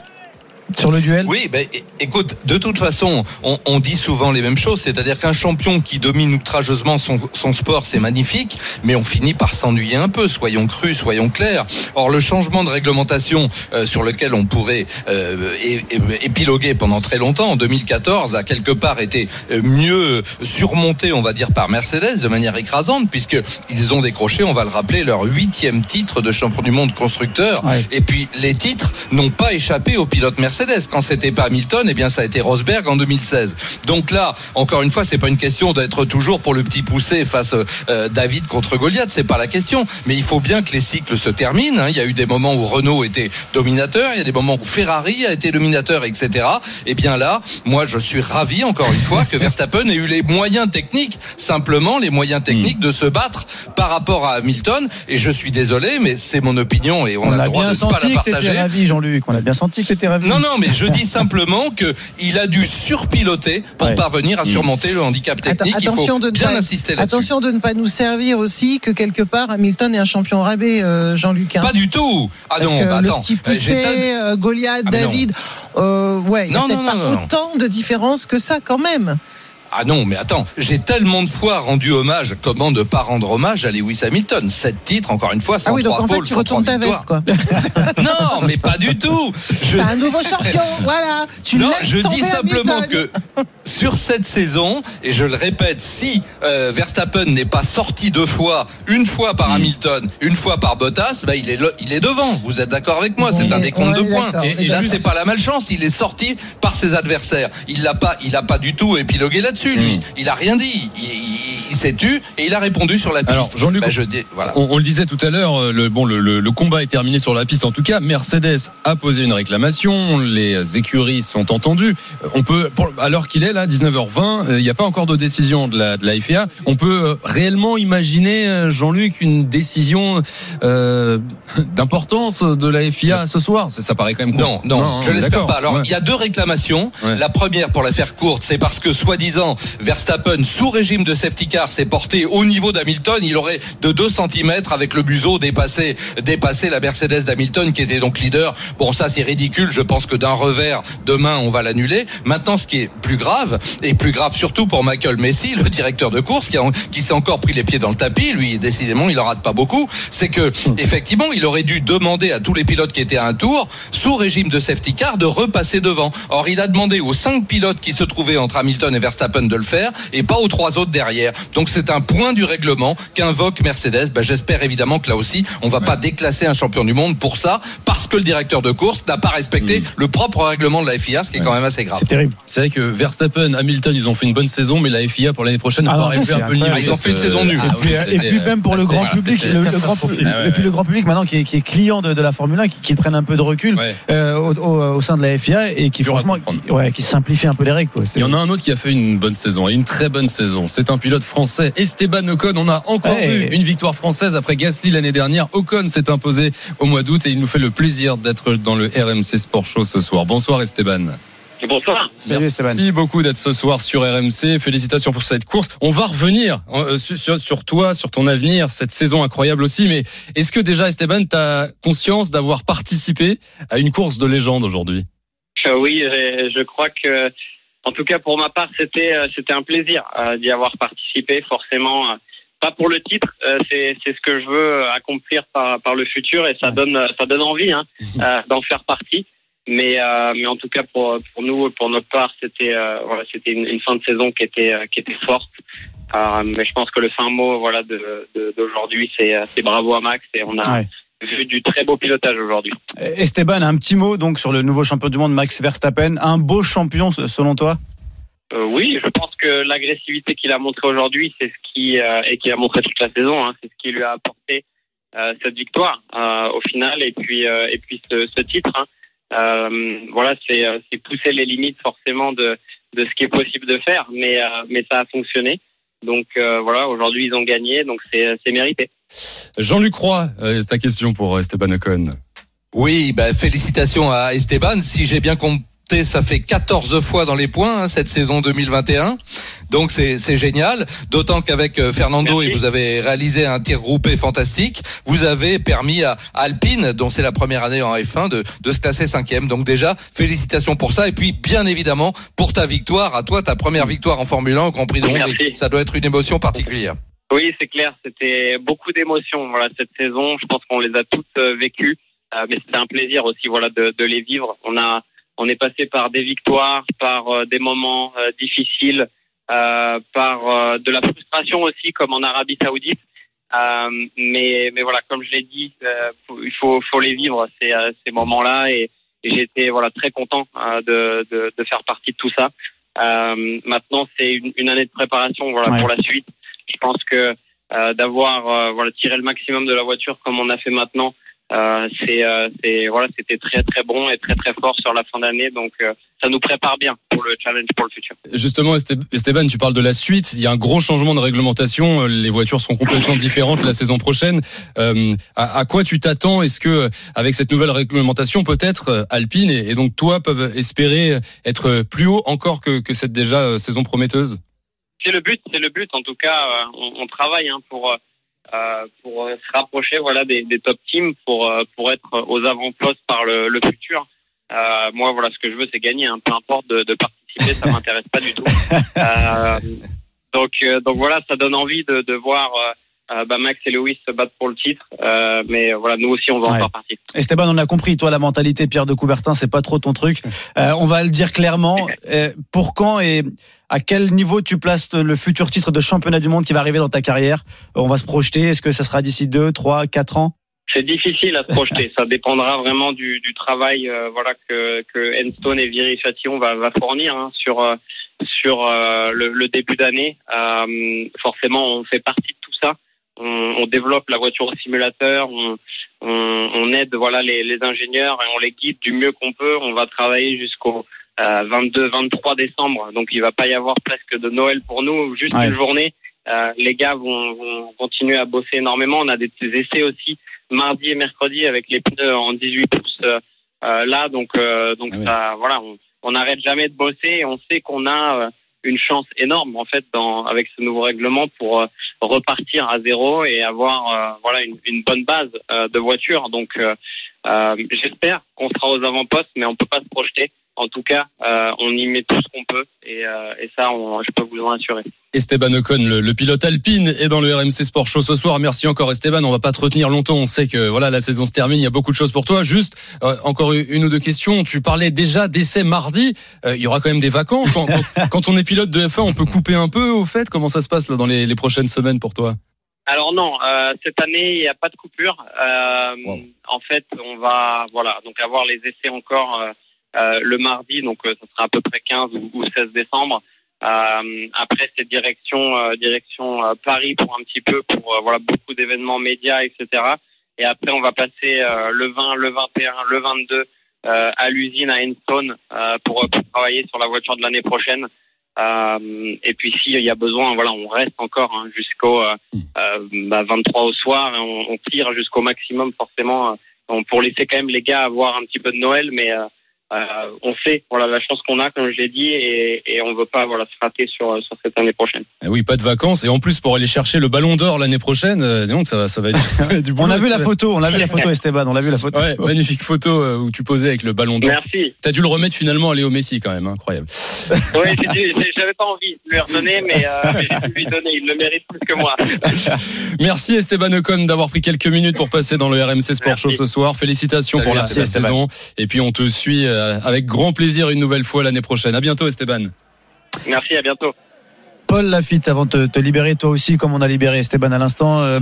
Sur le duel Oui, ben, écoute, de toute façon, on, on dit souvent les mêmes choses, c'est-à-dire qu'un champion qui domine outrageusement son, son sport, c'est magnifique, mais on finit par s'ennuyer un peu, soyons crus, soyons clairs. Or, le changement de réglementation euh, sur lequel on pourrait euh, épiloguer pendant très longtemps, en 2014, a quelque part été euh, mieux surmonté, on va dire, par Mercedes de manière écrasante, puisque ils ont décroché, on va le rappeler, leur huitième titre de champion du monde constructeur. Ouais. Et puis les titres n'ont pas échappé au pilote Mercedes. Quand c'était pas Hamilton, eh bien ça a été Rosberg en 2016. Donc là, encore une fois, c'est pas une question d'être toujours pour le petit poussé face euh, David contre Goliath, c'est pas la question. Mais il faut bien que les cycles se terminent. hein. Il y a eu des moments où Renault était dominateur, il y a des moments où Ferrari a été dominateur, etc. Et bien là, moi je suis ravi encore une fois que Verstappen ait eu les moyens techniques, simplement les moyens techniques de se battre par rapport à Hamilton. Et je suis désolé, mais c'est mon opinion et on, On a le droit de ne pas senti la partager. ravi, Jean-Luc. On l'a bien senti que t'étais ravi. Non, non, mais je dis simplement que il a dû surpiloter pour Ouais. parvenir à surmonter le handicap Atten- technique. Il attention faut de ne bien pas- insister. Attention de ne pas nous servir aussi que quelque part Hamilton est un champion rabais, euh, Jean-Luc. hein. Pas du tout. Ah Parce non, que bah le attends. petit Euh, poussé, euh, Goliath, Ah, non. David, euh, ouais, il n'y a Non, peut-être non, pas non, non. autant de différence que ça quand même. Ah non, mais attends, j'ai tellement de fois rendu hommage. Comment ne pas rendre hommage à Lewis Hamilton? Sept titres, encore une fois, sans Ah oui, donc en fait tu ta veste quoi. [LAUGHS] Non, mais pas du tout. Je- un nouveau champion, [LAUGHS] voilà. Tu non, je dis simplement que sur cette saison, et je le répète, si euh, Verstappen n'est pas sorti deux fois, une fois par. Hamilton, une fois par Bottas, bah, il, est le- il est devant. Vous êtes d'accord avec moi? C'est un décompte de points. Et, et là, c'est pas la malchance. Il est sorti par ses adversaires. Il l'a pas, il a pas du tout épilogué là-dessus. Lui, il a rien dit. Il, il- il s'est tu et il a répondu sur la piste. Alors, Jean-Luc, Bah, je dis, voilà. On, on le disait tout à l'heure, euh, le, bon, le, le- le combat est terminé sur la piste. En tout cas, Mercedes a posé une réclamation. Les écuries sont entendues. Euh, On peut, pour, à l'heure qu'il est là, 19h20, euh, il n'y a pas encore de décision de la, de la FIA. On peut euh, réellement imaginer, euh, Jean-Luc, une décision [LAUGHS] d'importance de la FIA ce soir? Ça, ça paraît quand même. Non, non, je est l'espère pas. Alors, Ouais. il y a deux réclamations. Ouais. La première, pour la faire courte, c'est parce que, soi-disant, Verstappen, sous régime de safety car, s'est porté au niveau d'Hamilton. Il aurait de 2 cm avec le museau dépassé, dépassé la Mercedes d'Hamilton, qui était donc leader. Bon, ça, c'est ridicule. Je pense que d'un revers, demain, on va l'annuler. Maintenant, ce qui est plus grave, et plus grave surtout pour Michael Messi, le directeur de course, qui, s'est encore pris les pieds dans le tapis, lui, décidément, il en rate pas beaucoup, c'est que, effectivement, il aurait dû demander à tous les pilotes qui étaient à un tour, sous régime de safety car, de repasser devant. Or, il a demandé aux cinq pilotes qui se trouvaient entre Hamilton et Verstappen de le faire, et pas aux trois autres derrière. Donc, c'est un point du règlement qu'invoque Mercedes. Ben, J'espère évidemment que là aussi, on va pas déclasser un champion du monde pour ça, parce que le directeur de course n'a pas respecté le propre règlement de la FIA, ce qui est quand même assez grave. C'est terrible. C'est vrai que Verstappen, Hamilton, ils ont fait une bonne saison, mais la FIA pour l'année prochaine Ah un peu. Ils ont fait une que- saison nulle. Ah Et puis, oui, et puis c'était- même pour le grand voilà, public, c'était le, le grand, catastrophique. Ah ouais, et puis le grand public maintenant qui est, qui est client de, de la Formule 1, qui, qui prenne un peu de recul Ouais. euh, au, au- au sein de la FIA et qui franchement, qui, ouais, qui simplifie un peu les règles. Quoi. Il y en a un autre qui a fait une bonne saison une très bonne saison. C'est un pilote français, Esteban Ocon. On a encore vu une victoire française après Gasly l'année dernière. Ocon s'est imposé au mois d'août et il nous fait le plaisir d'être dans le RMC Sport Show ce soir. Bonsoir Esteban. Bonsoir. Salut Esteban. Merci beaucoup d'être ce soir sur RMC. Félicitations pour cette course. On va revenir euh, sur, toi, sur ton avenir, cette saison incroyable aussi. Mais est-ce que déjà, Esteban, tu as conscience d'avoir participé à une course de légende aujourd'hui? Euh, oui, je, je crois que, en tout cas pour ma part, c'était euh, c'était un plaisir euh, d'y avoir participé. Forcément, euh, pas pour le titre, euh, c'est c'est ce que je veux accomplir par par le futur et ça donne ça donne envie hein, euh, d'en faire partie. Mais euh, mais en tout cas pour pour nous pour notre part, c'était euh, voilà c'était une, une fin de saison qui était euh, qui était forte. Euh, mais je pense que le fin mot voilà de de- d'aujourd'hui c'est euh, c'est bravo à Max et on a Ouais. Vu du très beau pilotage aujourd'hui. Euh, Esteban, un petit mot donc sur le nouveau champion du monde Max Verstappen, un beau champion selon toi? Euh, oui, je pense que l'agressivité qu'il a montré aujourd'hui, c'est ce qui euh, et qu'il a montré toute la saison, hein, c'est ce qui lui a apporté euh, cette victoire au final et puis et puis ce, ce titre. hein. Voilà, c'est c'est pousser les limites forcément de de ce qui est possible de faire, mais mais ça a fonctionné. Donc voilà, aujourd'hui ils ont gagné, donc c'est c'est mérité. Jean-Luc Roy, euh, ta question pour Esteban Ocon. Oui, bah, félicitations à Esteban. Si j'ai bien compté, ça fait 14 fois dans les points hein, cette saison 2021. Donc c'est c'est génial. D'autant qu'avec euh, Fernando, Merci. et vous avez réalisé un tir groupé fantastique, vous avez permis à Alpine, dont c'est la première année en F1, de, de se classer cinquième. Donc déjà, félicitations pour ça. Et puis bien évidemment pour ta victoire, à toi, ta première victoire en Formule 1 au Grand Prix de Hongrie. Ça doit être une émotion particulière. Oui, c'est clair. C'était beaucoup d'émotions. Voilà, cette saison, je pense qu'on les a toutes euh, vécues, Euh, mais c'était un plaisir aussi, voilà, de, de les vivre. On a, on est passé par des victoires, par euh, des moments difficiles, euh, par euh, de la frustration aussi, comme en Arabie Saoudite. Euh, mais, mais voilà, comme je l'ai dit, il faut, faut les vivre ces, ces moments-là, et, et j'étais voilà très content de, de, de faire partie de tout ça. Maintenant, c'est une, une année de préparation, voilà, Ouais. pour la suite. Je pense que euh, d'avoir euh, voilà tiré le maximum de la voiture comme on a fait maintenant Euh, c'est, voilà, c'était très très bon et très très fort sur la fin d'année, donc ça nous prépare bien pour le challenge pour le futur. Justement, Esteban, tu parles de la suite. Il y a un gros changement de réglementation. Les voitures seront complètement différentes la saison prochaine. Euh, à, quoi tu t'attends? Est-ce que, avec cette nouvelle réglementation, peut-être Alpine et, et donc toi peuvent espérer être plus haut encore que, que cette déjà saison prometteuse? C'est le but, c'est le but. En tout cas, euh, on, on travaille hein, pour euh, euh, pour se rapprocher voilà des, des top teams pour pour être aux avant-postes par le, le futur. Euh, moi, voilà, ce que je veux, c'est gagner. hein. Peu importe de, de participer, ça m'intéresse pas du tout. [LAUGHS] Euh, donc euh, donc voilà, ça donne envie de, de voir. Euh, bah, Max et Lewis se battre pour le titre, euh, mais voilà, nous aussi on va en Ouais. faire partie. Esteban, on a compris, toi, la mentalité Pierre de Coubertin, c'est pas trop ton truc. [LAUGHS] Euh, on va le dire clairement. [LAUGHS] Euh, pour quand et à quel niveau tu places le futur titre de championnat du monde qui va arriver dans ta carrière? On va se projeter. Est-ce que ça sera d'ici 2, 3, 4 ans? C'est difficile à se projeter. [LAUGHS] Ça dépendra vraiment du, du travail, euh, voilà que que Enstone et Viry Châtillon va, va fournir hein, sur sur euh, le, le début d'année. Euh, forcément, on fait partie de tout ça. On, on développe la voiture au simulateur. On, on, on aide voilà les, les ingénieurs et on les guide du mieux qu'on peut. On va travailler jusqu'au euh, 22-23 décembre. Donc il va pas y avoir presque de Noël pour nous, juste Ouais. une journée. Euh, les gars vont, vont continuer à bosser énormément. On a des, des essais aussi mardi et mercredi avec les pneus en 18 pouces euh, euh, là. Donc, euh, donc Ah ouais. ça, voilà, on on n'arrête jamais de bosser. Et on sait qu'on a euh, une chance énorme en fait dans, avec ce nouveau règlement pour euh, repartir à zéro et avoir euh, voilà une, bonne base euh, de voiture. Donc, euh, euh, j'espère qu'on sera aux avant-postes, mais on peut pas se projeter. En tout cas, euh, on y met tout ce qu'on peut et, euh, et ça, on, je peux vous en assurer. Esteban Ocon, le, le pilote alpine, est dans le RMC Sport Show ce soir. Merci encore Esteban. On va pas te retenir longtemps. On sait que voilà la saison se termine. Il y a beaucoup de choses pour toi. Juste euh, encore une ou deux questions. Tu parlais déjà d'essai mardi. Euh, il y aura quand même des vacances. Quand, quand- [LAUGHS] quand on est pilote de F1, on peut couper un peu. Au fait, comment ça se passe là dans les, les prochaines semaines pour toi? Alors non, euh, cette année il n'y a pas de coupure. Euh, En fait, on va voilà donc avoir les essais encore euh, euh, le mardi, donc euh, ça sera à peu près 15 ou, ou 16 décembre. Euh, après c'est direction euh, direction euh, Paris pour un petit peu pour euh, voilà beaucoup d'événements médias etc. Et après on va passer euh, le 20, le 21, le 22 euh, à l'usine à Enstone euh, pour, pour travailler sur la voiture de l'année prochaine. Euh, et puis s'il y a besoin, voilà, on reste encore hein, jusqu'au euh, euh, bah, 23 au soir et on, on tire jusqu'au maximum forcément euh, pour laisser quand même les gars avoir un petit peu de Noël, mais euh, euh, on sait voilà la chance qu'on a comme je l'ai dit et, et on veut pas voilà se rater sur sur cette année prochaine. Eh Oui, pas de vacances. Et en plus, pour aller chercher le ballon d'or l'année prochaine, euh, dis donc ça, va- ça va être [LAUGHS] du On a vu la Esteban. photo, on a vu la photo [LAUGHS] Esteban, on l'a vu la photo. Ouais, magnifique photo euh, où tu posais avec le ballon d'or. Merci. T'as dû le remettre finalement à Léo Messi quand même, incroyable. [LAUGHS] Oui, j'avais pas envie de lui redonner, mais euh, j'ai dû lui donner. Il le mérite plus que moi. Merci Esteban Ocon d'avoir pris quelques minutes pour passer dans le RMC Sport Show ce soir. Félicitations Salut, pour la, Esteban. saison. Et puis on te suit euh, avec grand plaisir une nouvelle fois l'année prochaine. À bientôt Esteban. Merci, à bientôt. Paul Lafitte, avant de te, te libérer, toi aussi, comme on a libéré Esteban à l'instant, euh,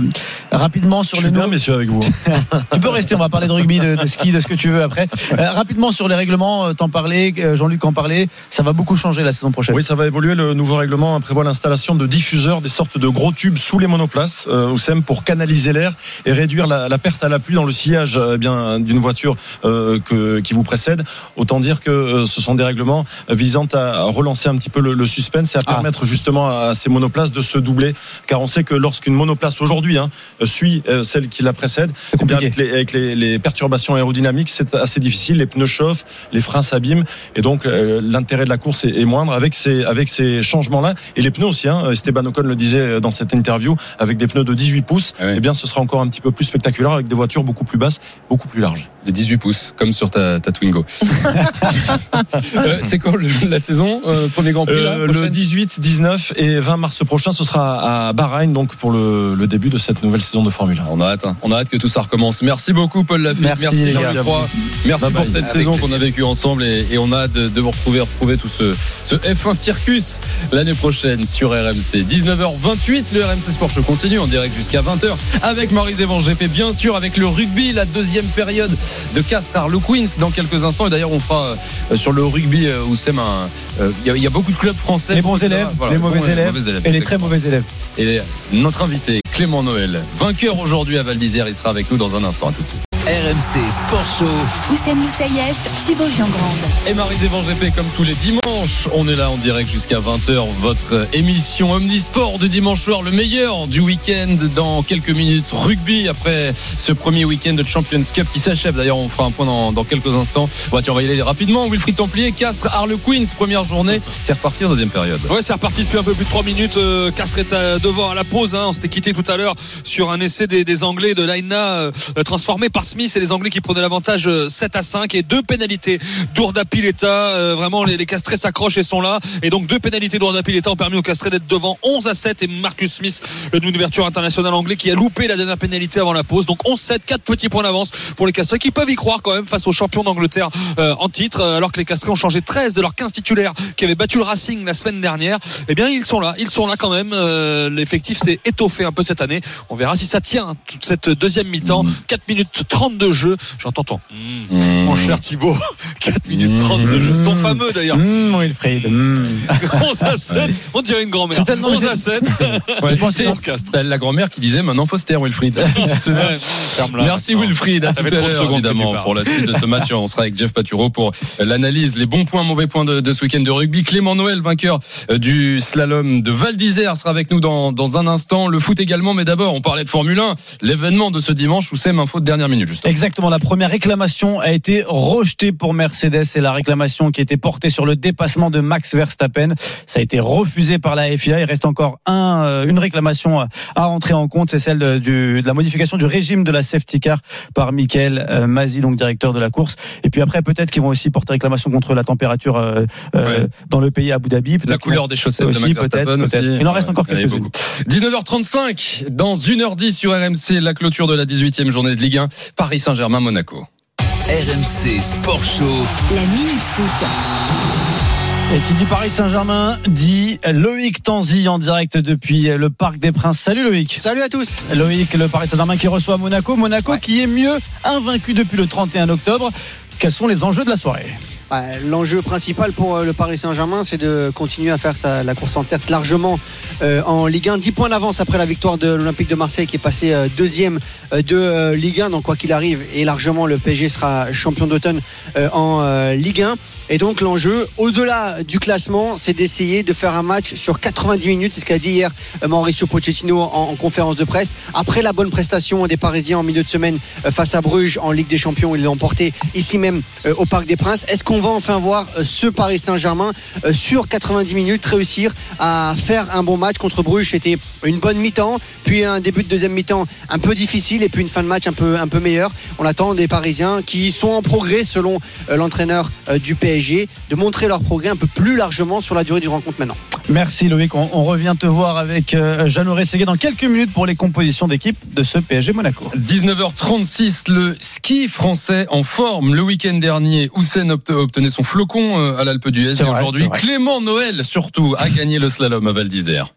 rapidement sur Je le suis bien, nouveau- messieurs, avec vous. [LAUGHS] Tu peux rester, on va parler de rugby, de, de ski, de ce que tu veux après. Euh, rapidement sur les règlements, euh, t'en parlais, euh, Jean-Luc en parlait, ça va beaucoup changer la saison prochaine. Oui, ça va évoluer. Le nouveau règlement prévoit l'installation de diffuseurs, des sortes de gros tubes sous les monoplaces, Oussem, pour canaliser l'air et réduire la, la perte à la pluie dans le sillage eh bien d'une voiture que, qui vous précède. Autant dire que ce sont des règlements visant à relancer un petit peu le, le suspense et à Ah. permettre justement à ces monoplaces de se doubler. Car on sait que lorsqu'une monoplace aujourd'hui hein, suit euh, celle qui la précède, eh bien, avec, les, avec les- les perturbations aérodynamiques, c'est assez difficile. Les pneus chauffent, les freins s'abîment, et donc euh, l'intérêt de la course est, est moindre avec ces, avec ces changements-là. Et les pneus aussi, hein, Esteban Ocon le disait dans cette interview, avec des pneus de 18 pouces, eh bien ce sera encore un petit peu plus spectaculaire avec des voitures beaucoup plus basses, beaucoup plus larges. Les 18 pouces, comme sur ta, ta Twingo. [LAUGHS] Euh, c'est quoi le- la saison euh, Premier Grand Prix là, Euh, le 18, 19 et 20 mars prochain, ce sera à Bahreïn, donc pour le, le début de cette nouvelle saison de Formule 1. On a hâte, hein. on a hâte que tout ça recommence. Merci beaucoup Paul Lafitte, Merci, merci, Jean merci Bye pour bye. cette Avec saison qu'on a vécue ensemble et, et on a hâte de, de vous retrouver, retrouver tout ce, ce F1 Circus l'année prochaine sur RMC. 19h28, le RMC Sport Show continue en direct jusqu'à 20h avec Marie Zévan GP, bien sûr avec le rugby, la deuxième période de Castrar, le Queens dans quelques instants et d'ailleurs on fera euh, sur le rugby euh, où c'est un, euh, il y, a- il y a beaucoup de clubs français. Les bons élèves, Voilà, les mauvais et les très mauvais élèves. Et notre invité, Clément Noël, vainqueur aujourd'hui à Val d'Isère, il sera avec nous dans un instant. À tout de suite. RMC Sport Show. Oussem Moussaïef, Thibaut Jean-Grande. Et Marie Zévan GP, comme tous les dimanches, on est là en direct jusqu'à 20h. Votre émission Omnisport du dimanche soir, le meilleur du week-end dans quelques minutes. Rugby après ce premier week-end de Champions Cup qui s'achève. D'ailleurs, on fera un point dans, dans quelques instants. Bon, tiens, on va y aller rapidement. Wilfried Templier, Castres, Harlequins, première journée. C'est reparti en deuxième période. Ouais, c'est reparti depuis un peu plus de 3 minutes. Euh, Castres est à- devant à la pause. Hein. On s'était quitté tout à l'heure sur un essai des, des Anglais de Laina euh, transformé par Smith et les Anglais qui prenaient l'avantage euh, 7 à 5 et deux pénalités d'Ourda Pileta. Euh, vraiment, les, les Castrés s'accrochent et sont là. Et donc deux pénalités d'Ourda Pileta ont permis aux Castrés d'être devant 11 à 7 et Marcus Smith, le d'ouverture international anglais qui a loupé la dernière pénalité avant la pause. Donc 11-7, 4 petits points d'avance pour les Castrés qui peuvent y croire quand même face aux champions d'Angleterre euh, en titre, euh, alors que les Castrés ont changé 13 de leurs 15 titulaires qui avaient battu le Racing la semaine dernière. Eh bien, ils sont là, ils sont là quand même. Euh, L'effectif s'est étoffé un peu cette année. On verra si ça tient hein, toute cette deuxième mi-temps. 4 minutes 30 de jeu. J'entends ton. Mmh. Mon cher Thibaut, [LAUGHS] 4 minutes 30 de jeu. C'est ton fameux d'ailleurs. Mmh, Wilfried. [LAUGHS] Mmh. 11 à 7. On dirait une grand-mère. C'est tellement- 11 à 7. Ouais, [LAUGHS] c'est la grand-mère qui disait maintenant faut se taire Wilfried. Ouais, Merci. Wilfried, à Ça tout fait à 30 l'heure évidemment pour la suite de ce match. On sera avec Jeff Paturo pour l'analyse, les bons points, mauvais points de, de ce week-end de rugby. Clément Noël, vainqueur euh, du slalom de Val d'Isère, sera avec nous dans, dans un instant. Le foot également, mais d'abord on parlait de Formule 1, l'événement de ce dimanche où c'est info de dernière minute justement. Exactement. La première réclamation a été rejetée pour Mercedes et la réclamation qui était portée sur le dépassement de Max Verstappen, ça a été refusé par la FIA. Il reste encore un, euh, une réclamation à- à rentrer en compte, c'est celle de, du- de la modification du régime de la safety car par Michael euh, Mazzi, donc directeur de la course. Et puis après, peut-être qu'ils vont aussi porter réclamation contre la température euh, euh, Ouais. dans le pays Abu Dhabi. La couleur des chaussettes aussi, de Max peut-être, Verstappen aussi. Il en reste encore beaucoup. 19h35, dans 1h10 sur RMC, la clôture de la 18e journée de Ligue 1, Paris Saint-Germain-Monaco. RMC Sport Show. La Minute Foot. Et qui dit Paris Saint-Germain dit Loïc Tanzi en direct depuis le Parc des Princes. Salut Loïc. Salut à tous. Loïc, le Paris Saint-Germain qui reçoit Monaco. Monaco qui est mieux invaincu depuis le 31 octobre. Quels sont les enjeux de la soirée? L'enjeu principal pour euh, le Paris Saint-Germain, c'est de continuer à faire la course en tête largement euh, en Ligue 1. 10 points d'avance après la victoire de l'Olympique de Marseille qui est passé euh, deuxième de Ligue 1. Donc quoi qu'il arrive, et largement le PSG sera champion d'automne en Ligue 1. Et donc l'enjeu, au-delà du classement, c'est d'essayer de faire un match sur 90 minutes. C'est ce qu'a dit hier Mauricio Pochettino en, en conférence de presse. Après la bonne prestation des Parisiens en milieu de semaine face à Bruges en Ligue des Champions, ils l'ont emporté ici même au Parc des Princes. Va enfin voir euh, ce Paris Saint-Germain euh, sur 90 minutes réussir à faire un bon match contre Bruges C'était une bonne mi-temps, puis un début de deuxième mi-temps un peu difficile, et puis une fin de match un peu, un peu meilleure. On attend des Parisiens qui sont en progrès selon euh, l'entraîneur du PSG, de montrer leur progrès un peu plus largement sur la durée du rencontre maintenant. Merci Loïc. On, on revient te voir avec euh, Jeannot Rességuet dans quelques minutes pour les compositions d'équipe de ce PSG Monaco. 19h36, le ski français en forme. Le week-end dernier, Houssen obt- obtenait son flocon euh, à l'Alpe d'Huez. Et aujourd'hui. Clément Noël, surtout, a gagné le slalom à Val d'Isère.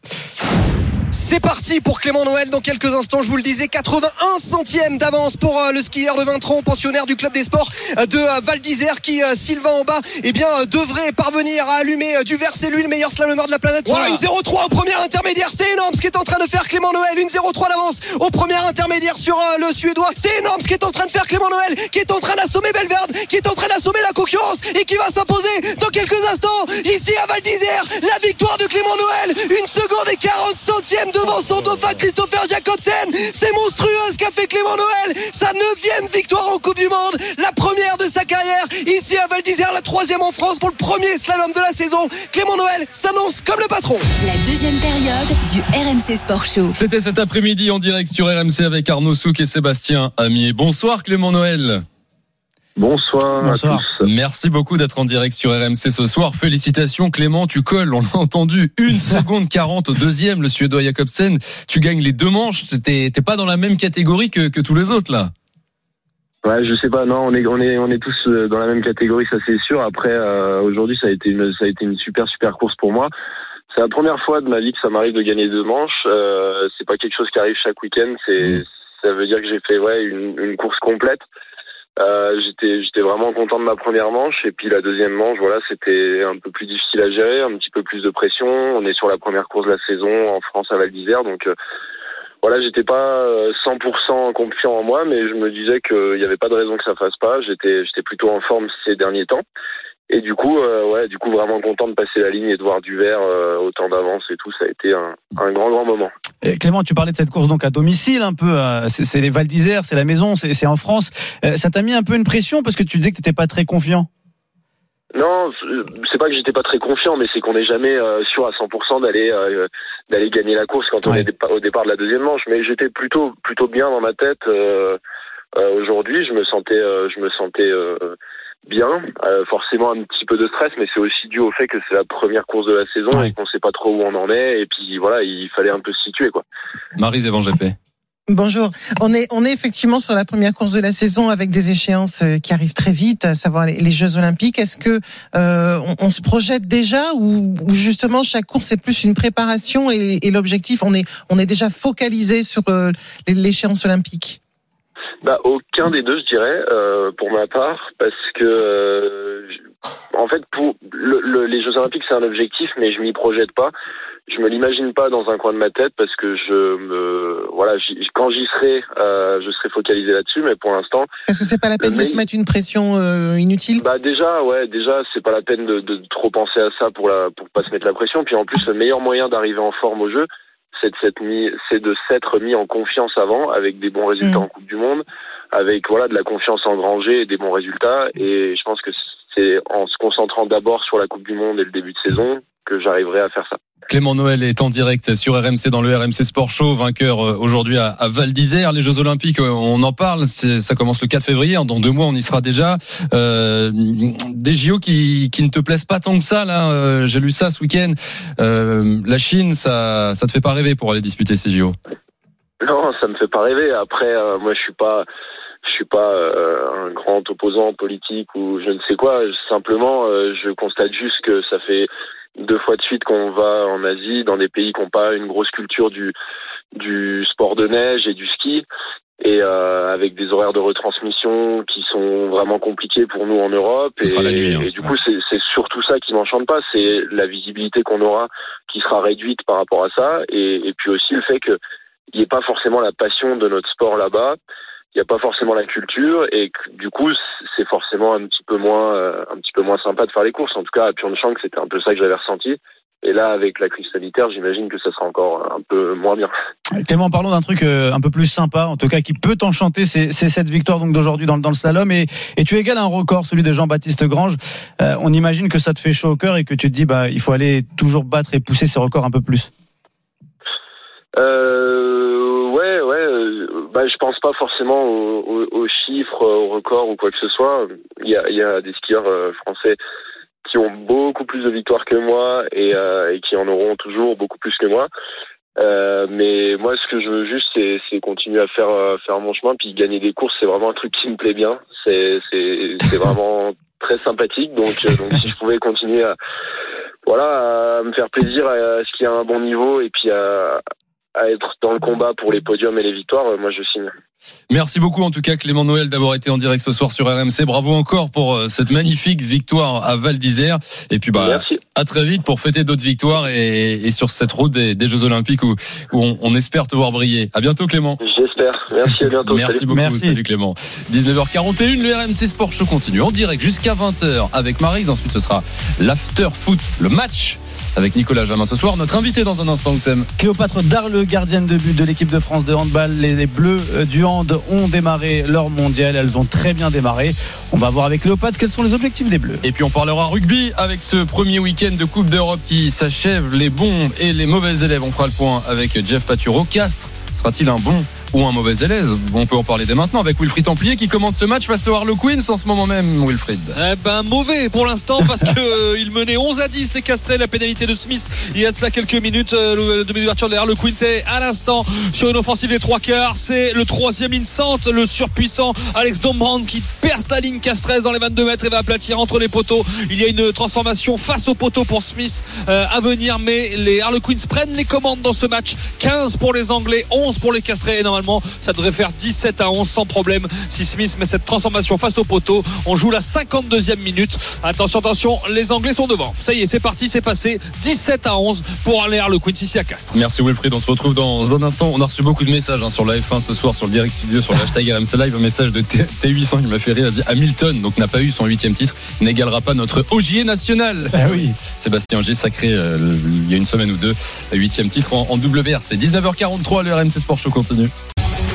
C'est parti pour Clément Noël dans quelques instants, je vous le disais, 81 centièmes d'avance pour euh, le skieur de Vintron, pensionnaire du club des sports euh, de euh, Val d'Isère qui, s'il va en bas, eh bien, devrait parvenir à allumer du verre. C'est lui le meilleur slalomeur de la planète. Voilà, une 0-3 au premier intermédiaire, c'est énorme ce qui est en train de faire Clément Noël, une 0-3 d'avance au premier intermédiaire sur le Suédois. C'est énorme ce qui est en train de faire Clément Noël, qui est en train d'assommer Belverde, qui est en train d'assommer la concurrence et qui va s'imposer dans quelques instants ici à Val d'Isère. La victoire de Clément Noël, une seconde et 40 centièmes devant son dauphin Christopher Jacobsen. C'est monstrueux ce qu'a fait Clément Noël. Sa neuvième victoire en Coupe du Monde, la première de sa carrière ici à Val d'Isère, la troisième en France pour le premier slalom de la saison. Clément Noël s'annonce comme le patron. La deuxième période du RMC Sport Show. C'était cet après-midi en direct sur RMC avec Arnaud Souk et Sébastien Amier. Bonsoir Clément Noël. Bonsoir, Bonsoir. à tous. Merci beaucoup d'être en direct sur RMC ce soir. Félicitations Clément, tu colles, on l'a entendu. Une [LAUGHS] seconde 40 au deuxième, le Suédois Jacobsen. Tu gagnes les deux manches. T'es pas dans la même catégorie que, que tous les autres là. Ouais, je sais pas, non, on est, on est, on est tous euh, dans la même catégorie, ça c'est sûr. Après, euh, aujourd'hui, ça a été une, ça a été une super, super course pour moi. C'est la première fois de ma vie que ça m'arrive de gagner deux manches. Euh, c'est pas quelque chose qui arrive chaque week-end. C'est, ça veut dire que j'ai fait, ouais, une, une course complète. Euh, j'étais, vraiment content de ma première manche. Et puis la deuxième manche, voilà, c'était un peu plus difficile à gérer, un petit peu plus de pression. On est sur la première course de la saison en France à Val d'Isère, donc. euh, voilà, j'étais pas euh, 100% confiant en moi, mais je me disais qu'il n'y avait pas de raison que ça fasse pas. J'étais plutôt en forme ces derniers temps. Et du coup, euh, ouais, du coup, vraiment content de passer la ligne et de voir du vert euh, autant d'avance et tout. Ça a été un, un grand, grand moment. Et Clément, tu parlais de cette course donc à domicile un peu. C'est les Val d'Isère, c'est la maison, c'est en France. Euh, Ça t'a mis un peu une pression parce que tu disais que tu n'étais pas très confiant? Non, c'est pas que j'étais pas très confiant, mais c'est qu'on n'est jamais euh, sûr à 100% d'aller euh, d'aller gagner la course quand on est au départ de la deuxième manche. Mais j'étais plutôt plutôt bien dans ma tête euh, aujourd'hui. Je me sentais je me sentais bien. Euh, forcément un petit peu de stress, mais c'est aussi dû au fait que c'est la première course de la saison et qu'on sait pas trop où on en est. Et puis voilà, il fallait un peu se situer quoi. Marie Zévan GP. Bonjour. On est, on est effectivement sur la première course de la saison avec des échéances euh, qui arrivent très vite, à savoir les, les Jeux Olympiques. Est-ce que euh, on, on se projette déjà ou, ou justement chaque course est plus une préparation et, et l'objectif on est, on est déjà focalisé sur euh, l'échéance olympique? Bah aucun des deux, je dirais, euh, pour ma part, parce que euh, en fait, pour le, le- les Jeux Olympiques, c'est un objectif, mais je m'y projette pas. Je me l'imagine pas dans un coin de ma tête parce que je me voilà, j'y- quand j'y serai, euh, je serai focalisé là-dessus, mais pour l'instant, Est-ce que c'est pas la peine de se mettre une pression euh, inutile? Bah déjà, ouais, déjà, c'est pas la peine de, de trop penser à ça pour la pour pas se mettre la pression. Puis en plus, le meilleur moyen d'arriver en forme au jeu, c'est de s'être mis, c'est de s'être mis en confiance avant, avec des bons résultats en Coupe du Monde, avec voilà de la confiance engrangée et des bons résultats. Et je pense que c'est en se concentrant d'abord sur la Coupe du Monde et le début de saison que j'arriverai à faire ça. Clément Noël est en direct sur RMC dans le RMC Sport Show, vainqueur euh, aujourd'hui à, Val d'Isère. Les Jeux Olympiques, euh, on en parle, ça commence le 4 février, dans deux mois on y sera déjà. Euh, des JO qui, qui ne te plaisent pas tant que ça, là, j'ai lu ça ce week-end. Euh, la Chine, ça, ça te fait pas rêver pour aller disputer ces JO? Non, ça me fait pas rêver. Après, euh, moi, je suis pas, je suis pas euh, un grand opposant politique ou je ne sais quoi. Simplement, euh, je constate juste que ça fait deux fois de suite qu'on va en Asie, dans des pays qui n'ont pas une grosse culture du du sport de neige et du ski, et euh, avec des horaires de retransmission qui sont vraiment compliqués pour nous en Europe. Et, nuit, hein. et du coup, c'est c'est surtout ça qui m'enchante pas, c'est la visibilité qu'on aura qui sera réduite par rapport à ça, et, et puis aussi le fait que il n'y ait pas forcément la passion de notre sport là-bas, il n'y a pas forcément la culture et du coup c'est forcément un petit peu moins euh, un petit peu moins sympa de faire les courses. En tout cas à Pyeongchang c'était un peu ça que j'avais ressenti. Et là avec la crise sanitaire j'imagine que ça sera encore un peu moins bien. Clément, parlons d'un truc euh, un peu plus sympa, en tout cas qui peut t'enchanter, c'est cette victoire donc d'aujourd'hui dans, le- dans le slalom et, et tu égales un record, celui de Jean-Baptiste Grange. Euh, on imagine que ça te fait chaud au cœur et que tu te dis bah il faut aller toujours battre et pousser ces records un peu plus. Euh, ouais, ouais. euh, Bah, je pense pas forcément aux, chiffres, aux records ou quoi que ce soit. Il y a, y a des skieurs euh, français qui ont beaucoup plus de victoires que moi et, euh, et qui en auront toujours beaucoup plus que moi. Euh, mais moi, ce que je veux juste, c'est, continuer à faire euh, faire mon chemin, puis gagner des courses. C'est vraiment un truc qui me plaît bien. C'est c'est vraiment [LAUGHS] très sympathique. Donc euh, donc si je pouvais continuer à voilà à me faire plaisir, à, à skier à un bon niveau et puis à à être dans le combat pour les podiums et les victoires, euh, moi je signe. Merci beaucoup en tout cas Clément Noël d'avoir été en direct ce soir sur RMC. Bravo encore pour euh, cette magnifique victoire à Val d'Isère. Et puis bah à très vite pour fêter d'autres victoires et, et sur cette route des, des Jeux Olympiques où, où on, on espère te voir briller. À bientôt Clément. J'espère. Merci à bientôt. Merci Salut. beaucoup. Salut Clément. 19h41, le RMC Sport Show continue en direct jusqu'à 20h avec Marie. Ensuite ce sera l'after foot, le match avec Nicolas Jamin ce soir. Notre invité dans un instant, Oussem. Cléopâtre Darle, gardienne de but de l'équipe de France de handball. Les, les Bleus euh, du hand ont démarré leur mondial. Elles ont très bien démarré. On va voir avec Cléopâtre quels sont les objectifs des Bleus. Et puis on parlera rugby avec ce premier week-end de Coupe d'Europe qui s'achève. Les bons et les mauvais élèves. On fera le point avec Jeff Paturo. Castres sera-t-il un bon ou un mauvais élève. On peut en parler dès maintenant avec Wilfried Templier qui commande ce match face au Harlequins en ce moment même, Wilfried. Eh ben mauvais pour l'instant parce que euh, menait 11 à 10 les castrés la pénalité de Smith il y a de ça quelques minutes euh, le demi-ouverture le Queen c'est à l'instant sur une offensive des trois quarts c'est le troisième instant le surpuissant Alex Dombrand qui perce la ligne castresse dans les 22 mètres et va aplatir entre les poteaux. Il y a une transformation face au poteau pour Smith euh, à venir mais les Harlequins prennent les commandes dans ce match. 15 pour les Anglais 11 pour les castrés normalement ça devrait faire 17 à 11 sans problème si Smith met cette transformation face au poteau. On joue la 52e minute. Attention, attention, les Anglais sont devant. Ça y est, c'est parti, c'est passé. 17 à 11 pour aller à le Queen ici à Castres. Merci Wilfried, on se retrouve dans un instant. On a reçu beaucoup de messages hein, sur la F1 ce soir, sur le direct studio, sur le hashtag [LAUGHS] RMC Live. Un message de T- T800 qui m'a fait rire. Il a dit Hamilton, donc n'a pas eu son huitième titre, n'égalera pas notre Ogier national. Ah oui. [LAUGHS] Sébastien Ogier, sacré euh, il y a une semaine ou deux, huitième titre en, en WRC. 19h43, le RMC Sport Show continue.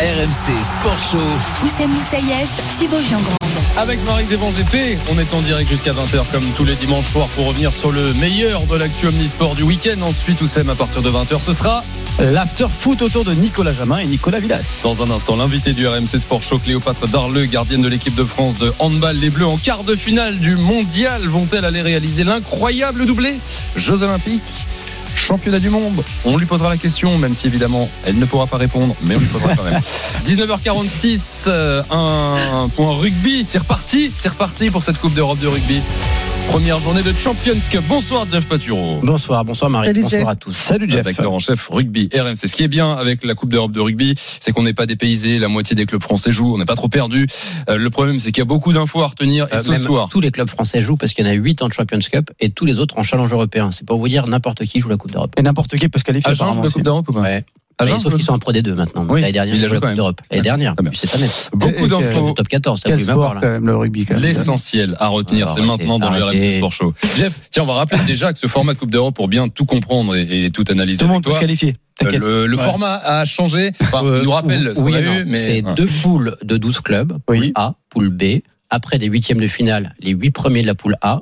RMC Sport Show. Oussem Moussaïef, Thibaut Jean-Grand. Avec Marie Zévan GP, on est en direct jusqu'à 20h comme tous les dimanches soirs pour revenir sur le meilleur de l'actu omnisport du week-end. Ensuite, Oussem à partir de 20h, ce sera L'after foot autour de Nicolas Jamin et Nicolas Villas. Dans un instant, l'invité du RMC Sport Show, Cléopâtre Darleux, gardienne de l'équipe de France de handball. Les Bleus en quart de finale du mondial vont-elles aller réaliser l'incroyable doublé Jeux Olympiques Championnat du monde On lui posera la question, même si évidemment elle ne pourra pas répondre, mais on lui posera quand même. [LAUGHS] 19h46, euh, un point rugby, c'est reparti, c'est reparti pour cette Coupe d'Europe de rugby. Première journée de Champions Cup. Bonsoir Jeff Paturo. Bonsoir, bonsoir Marie. Salut, bonsoir Jeff. à tous. Salut Jeff. Avec Laurent Chef, rugby, RMC. Ce qui est bien avec la Coupe d'Europe de rugby, c'est qu'on n'est pas dépaysé. La moitié des clubs français jouent. On n'est pas trop perdu. Euh, le problème, c'est qu'il y a beaucoup d'infos à retenir. Et Euh, ce même soir, tous les clubs français jouent parce qu'il y en a 8 en Champions Cup et tous les autres en Challenge européen. C'est pour vous dire n'importe qui joue la Coupe d'Europe. Et n'importe qui peut se qualifier. Agen joue la. Coupe d'Europe ou pas? Ouais. Agen Ouais, sauf qu'ils sont en Pro D2 maintenant. Oui, L'année dernière, il ils jouent la Coupe d'Europe. L'année dernière, puis cette année. beaucoup d'infos. Le top 14, t'as Quel voulu sport m'avoir, quand même le rugby. L'essentiel à retenir, Alors, c'est maintenant dans le. RMC Sport Show. Jeff, tiens, on va rappeler déjà que ce format Coupe d'Europe, pour bien tout comprendre et, et tout analyser Tout le monde peut se qualifier. euh, le, le Ouais. format a changé. Enfin, Euh, il nous rappelle ce qu'on oui eu, mais C'est deux poules de 12 clubs. Oui. Poule A, poule B. Après des huitièmes de finale, les huit premiers de la poule A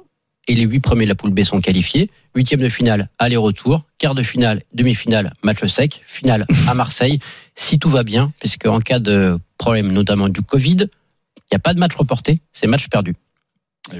et les huit premiers de la poule B sont qualifiés. Huitième de finale, aller-retour. Quart de finale, demi-finale, match sec. Finale à Marseille. Si tout va bien, puisque en cas de problème, notamment du Covid, il n'y a pas de match reporté, c'est match perdu.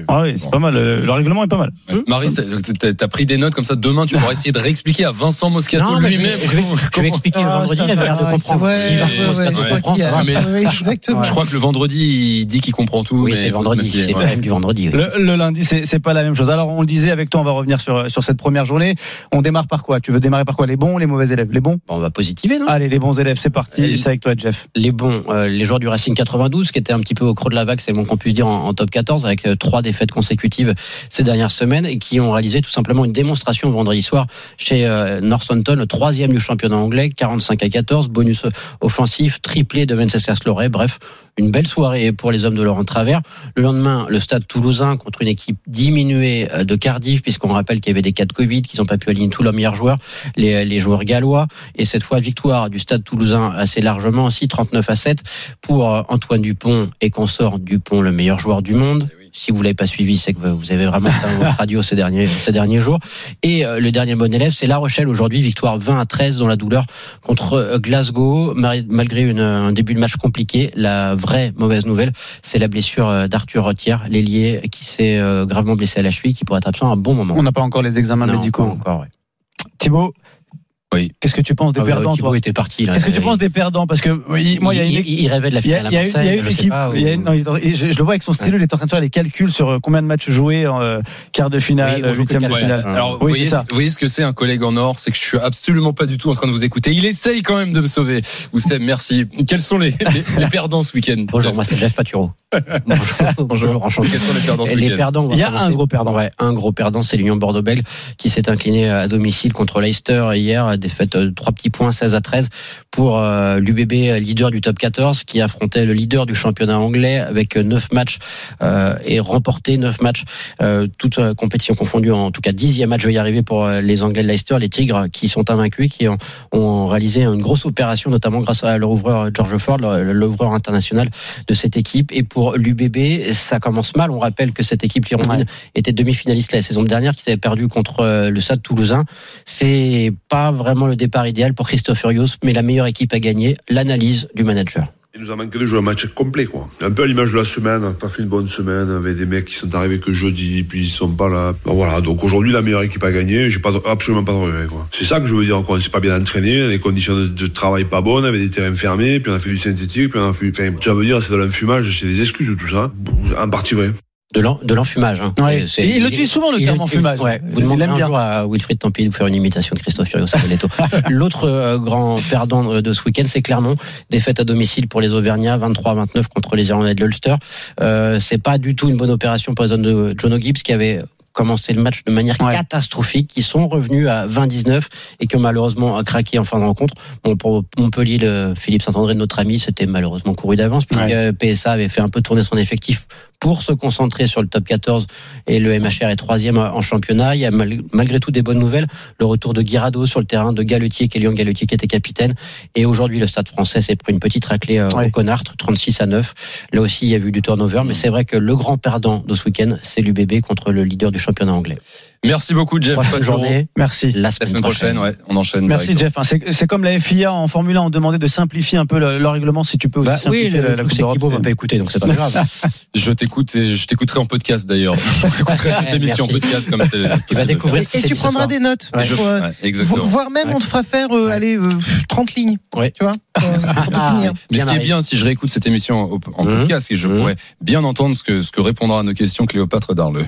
Ah oui, c'est pas mal. Le, le règlement est pas mal. Ouais. Marie, c'est- t'as- t'as pris des notes comme ça. Demain, tu pourras essayer de réexpliquer à Vincent Moscato je lui-même. je vais- je vais comment- expliquer le Ah, vendredi, il l'air de va, comprendre. ouais, Si Vincent ouais, Moscato ouais, je comprend, crois ça va. qu'il y a- mais- oui, exactement. Je crois que le vendredi, il dit qu'il comprend tout. Oui, mais c'est vendredi, c'est ouais. le même du vendredi. oui. Le, le lundi, c'est c'est pas la même chose. Alors, on le disait avec toi, on va revenir sur, sur cette première journée. On démarre par quoi? Tu veux démarrer par quoi? Les bons ou les mauvais élèves? Les bons? Bon, on va positiver, non? Allez, les bons élèves, c'est parti. Allez. C'est avec toi, Jeff. les bons, euh, les joueurs du Racing 92, qui étaient un petit peu au creux de la vague, c'est le moins qu'on puisse dire en, top 14, avec euh, trois défaites consécutives ces dernières semaines, et qui ont réalisé tout simplement une démonstration vendredi soir chez euh, Northampton, le troisième du championnat anglais, 45 à 14, bonus offensif, triplé de Venceslas Loré, bref, une belle soirée pour les hommes de Laurent Travers. Le lendemain, le stade toulousain contre une équipe diminuée euh, de Cardiff, puisqu'on rappelle qu'il y avait des cas de Covid, qu'ils n'ont pas pu aligner tous leurs meilleurs joueurs, les, les joueurs gallois, et cette fois victoire du stade toulousain assez largement aussi 39 à 7 pour euh, Antoine Dupont et consort Dupont le meilleur joueur du monde si vous l'avez pas suivi, c'est que vous avez vraiment fait [LAUGHS] votre radio ces derniers, ces derniers jours. Et euh, le dernier bon élève, c'est La Rochelle aujourd'hui, victoire 20 à 13 dans la douleur contre euh, Glasgow, malgré une, un début de match compliqué. La vraie mauvaise nouvelle, c'est la blessure euh, d'Arthur Rotière, l'ailier qui s'est euh, gravement blessé à la cheville, qui pourrait être absent à un bon moment. On n'a pas encore les examens Non, médicaux. pas encore, ouais. Thibaut Oui. Qu'est-ce que tu penses des Ah perdants Thibaut toi était parti. là. Qu'est-ce que tu Il- penses des perdants Parce que oui, moi, il y a une il, il rêvait de la finale il y a- y une équipe. pas, il y a ou- une- non, il- je, je le vois avec son stylo, il est en train de faire les calculs sur euh, combien de matchs joués en euh, quart de finale, Oui, huitième de finale. Alors, vous, voyez, ça. vous voyez ce que c'est un collègue en or, c'est que je suis absolument pas du tout en train de vous écouter. Il essaye quand même de me sauver. Oussem, merci. Quels sont les, les, les perdants ce week-end? Bonjour, moi c'est Jeff Paturo. [LAUGHS] Bonjour, bonjour, enchanté. Quels sont les perdants ce les week-end? perdants, Il y a un gros perdant. Ouais, un gros perdant, c'est l'Union Bordeaux-Bègles qui s'est incliné à domicile contre Leicester hier, défaite de trois petits points, 16 à 13 pour euh, l'UBB leader du top 14 qui affrontait le leader du championnat anglais avec neuf matchs euh, et remporté neuf matchs, euh, toutes euh, compétitions confondues, en tout cas dixième match va y arriver pour euh, les Anglais de Leicester, les Tigres qui sont invaincus, qui ont, ont réalisé une grosse opération, notamment grâce à leur ouvreur George Ford, l'ouvreur international de cette équipe. Et pour l'UBB, ça commence mal. On rappelle que cette équipe girondine était demi-finaliste la saison dernière, qui avait perdu contre euh, le Stade Toulousain. C'est pas vraiment le départ idéal pour Christophe Furios, mais la meilleure équipe à gagner. L'analyse du manager. Il nous a manqué de jouer un match complet, quoi. Un peu à l'image de la semaine, a pas fait une bonne semaine, avec des mecs qui sont arrivés que jeudi, puis ils sont pas là. Voilà, donc aujourd'hui, la meilleure équipe à gagner, j'ai pas absolument pas de regrets, quoi. C'est ça que je veux dire, quoi. On s'est pas bien entraîné, les conditions de, travail pas bonnes, avec des terrains fermés, puis on a fait du synthétique, puis on a fait, enfin, ça veut dire, c'est de l'enfumage, c'est des excuses, tout ça. En partie vrai. De l'en- de l'enfumage. Hein. Ouais. Il l'utilise souvent, le terme il- enfumage. Ouais. Vous demandez un bien. jour à Wilfried Tempi de vous faire une imitation de Christophe Furios Savelletto. [LAUGHS] L'autre euh, grand perdant de- ce week-end, c'est Clermont. Défaite à domicile pour les Auvergnats, 23-29 contre les Irlandais de l'Ulster. Euh, c'est pas du tout une bonne opération pour les hommes de John O'Gibbs qui avait commencé le match de manière catastrophique, qui sont revenus à 20-19 et qui ont malheureusement craqué en fin de rencontre. Bon, pour Montpellier, le Philippe Saint-André, notre ami, c'était malheureusement couru d'avance puisque Ouais. PSA avait fait un peu tourner son effectif pour se concentrer sur le top 14 et le MHR est troisième en championnat. Il y a mal- malgré tout des bonnes nouvelles. Le retour de Guirado sur le terrain, de Galetier, Kélian Galetier qui était capitaine. Et aujourd'hui, le stade français s'est pris une petite raclée euh, au Connard, 36 à 9. Là aussi, il y a eu du turnover, mais c'est vrai que le grand perdant de ce week-end, c'est l'UBB contre le leader du championnat anglais. Merci beaucoup, Jeff. Prochaine Paturo. journée. Merci. La La semaine prochaine, ouais, on enchaîne. Merci. Jeff. C'est comme la FIA en Formule 1 ont demandé de simplifier un peu le, le règlement si tu peux aussi Bah oui, simplifier le- la, la le Coupe truc, c'est qu'Ibo m'a pas écouté, donc c'est pas grave. [LAUGHS] Je t'écoute et je t'écouterai en podcast d'ailleurs. [LAUGHS] J'écouterai cette émission en podcast comme c'est. Tu vas découvrir Et tu prendras des notes. Je- euh, voire même, on te fera faire euh, allez, euh, 30 lignes. Tu vois Ah, finir. Mais ce qui est bien, si je réécoute cette émission en Mhm. podcast, et je Mhm. pourrais bien entendre ce que, ce que répondra à nos questions Cléopâtre Darleux.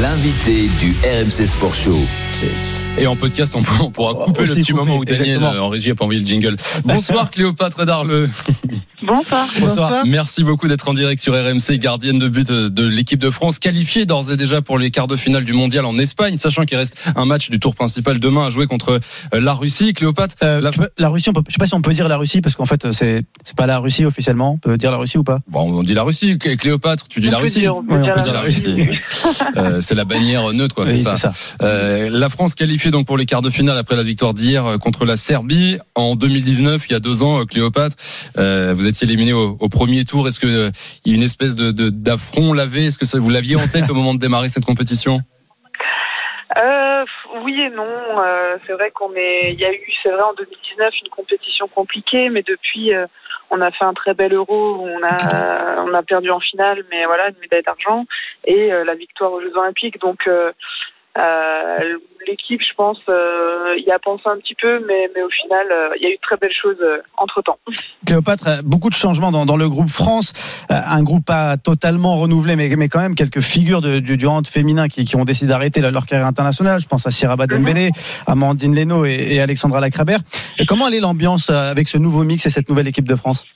L'invité du RMC Sport Show. Et en podcast, on, pourra- on pourra couper Aussi le petit couper, moment où Daniel exactement. euh, en régie a pas envoyé le jingle. Bonsoir Cléopâtre Darleux. Bonsoir. Bonsoir. Merci beaucoup d'être en direct sur RMC, gardienne de but euh, de l'équipe de France, qualifiée d'ores et déjà pour les quarts de finale du mondial en Espagne, sachant qu'il reste un match du tour principal demain à jouer contre euh, la Russie. Cléopâtre, Euh, la- peux- la Russie, on peut, je sais pas si on peut dire la Russie parce qu'en fait c'est c'est pas la Russie officiellement. On peut dire la Russie ou pas? Bon, on dit la Russie. Clé- Cléopâtre, tu dis On la Russie dire- on peut Oui, dire on peut la dire la Russie. Euh, c'est la bannière neutre, quoi. Oui, c'est ça. ça. Euh, la France qualifiée donc pour les quarts de finale après la victoire d'hier euh, contre la Serbie en 2019, il y a deux ans, euh, Cléopâtre. Euh, vous étiez éliminé au, premier tour. Est-ce que y a une espèce de d'affront lavé? Est-ce que vous l'aviez en tête au moment de démarrer cette compétition? Oui et non. C'est vrai qu'on est. Il y a eu, c'est vrai, en 2019 une compétition compliquée, mais depuis, on a fait un très bel Euro. On a, on a perdu en finale, mais voilà, une médaille d'argent et la victoire aux Jeux Olympiques. Donc euh, euh, l'équipe, je pense, euh, y a pensé un petit peu, mais mais au final, euh, il y a eu de très belles choses entre temps. Cléopâtre, euh, beaucoup de changements dans, dans le groupe France, Euh, un groupe pas totalement renouvelé, mais, mais quand même quelques figures de, du, du hand féminin qui, qui ont décidé d'arrêter leur, carrière internationale. Je pense à Sierra Dembélé, Amandine Leno et, et Alexandra Lacrabert. Et comment allait l'ambiance euh, avec ce nouveau mix et cette nouvelle équipe de France?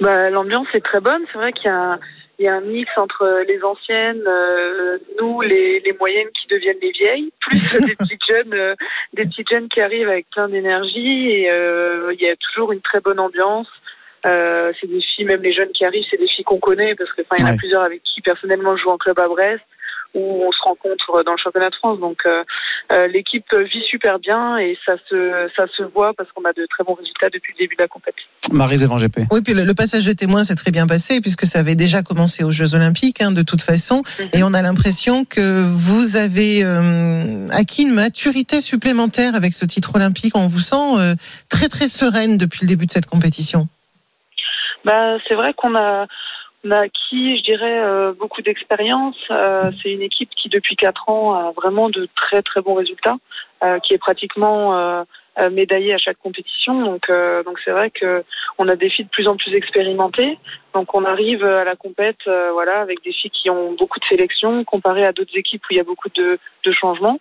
Bah, L'ambiance est très bonne. C'est vrai qu'il y a il y a un mix entre les anciennes, euh, nous, les, les moyennes qui deviennent les vieilles, plus [LAUGHS] des petites jeunes, euh, des petites jeunes qui arrivent avec plein d'énergie. Et euh, il y a toujours une très bonne ambiance. C'est des filles, même les jeunes qui arrivent, c'est des filles qu'on connaît parce que enfin, il y en a Ouais. plusieurs avec qui personnellement je joue en club à Brest où on se rencontre dans le championnat de France. Donc euh, euh, l'équipe vit super bien et ça se ça se voit parce qu'on a de très bons résultats depuis le début de la compétition. Marie Van GP. Oui, puis le, le passage de témoin s'est très bien passé puisque ça avait déjà commencé aux Jeux Olympiques hein, de toute façon, et on a l'impression que vous avez euh, acquis une maturité supplémentaire avec ce titre olympique. On vous sent euh, très très sereine depuis le début de cette compétition. Bah, c'est vrai qu'on a, on a acquis, je dirais, euh, beaucoup d'expérience. Euh, c'est une équipe qui, depuis quatre ans, a vraiment de très très bons résultats, euh, qui est pratiquement médaillée à chaque compétition. Donc, donc c'est vrai que on a des filles de plus en plus expérimentées. Donc, on arrive à la compète, voilà, avec des filles qui ont beaucoup de sélections, comparé à d'autres équipes où il y a beaucoup de, de changements.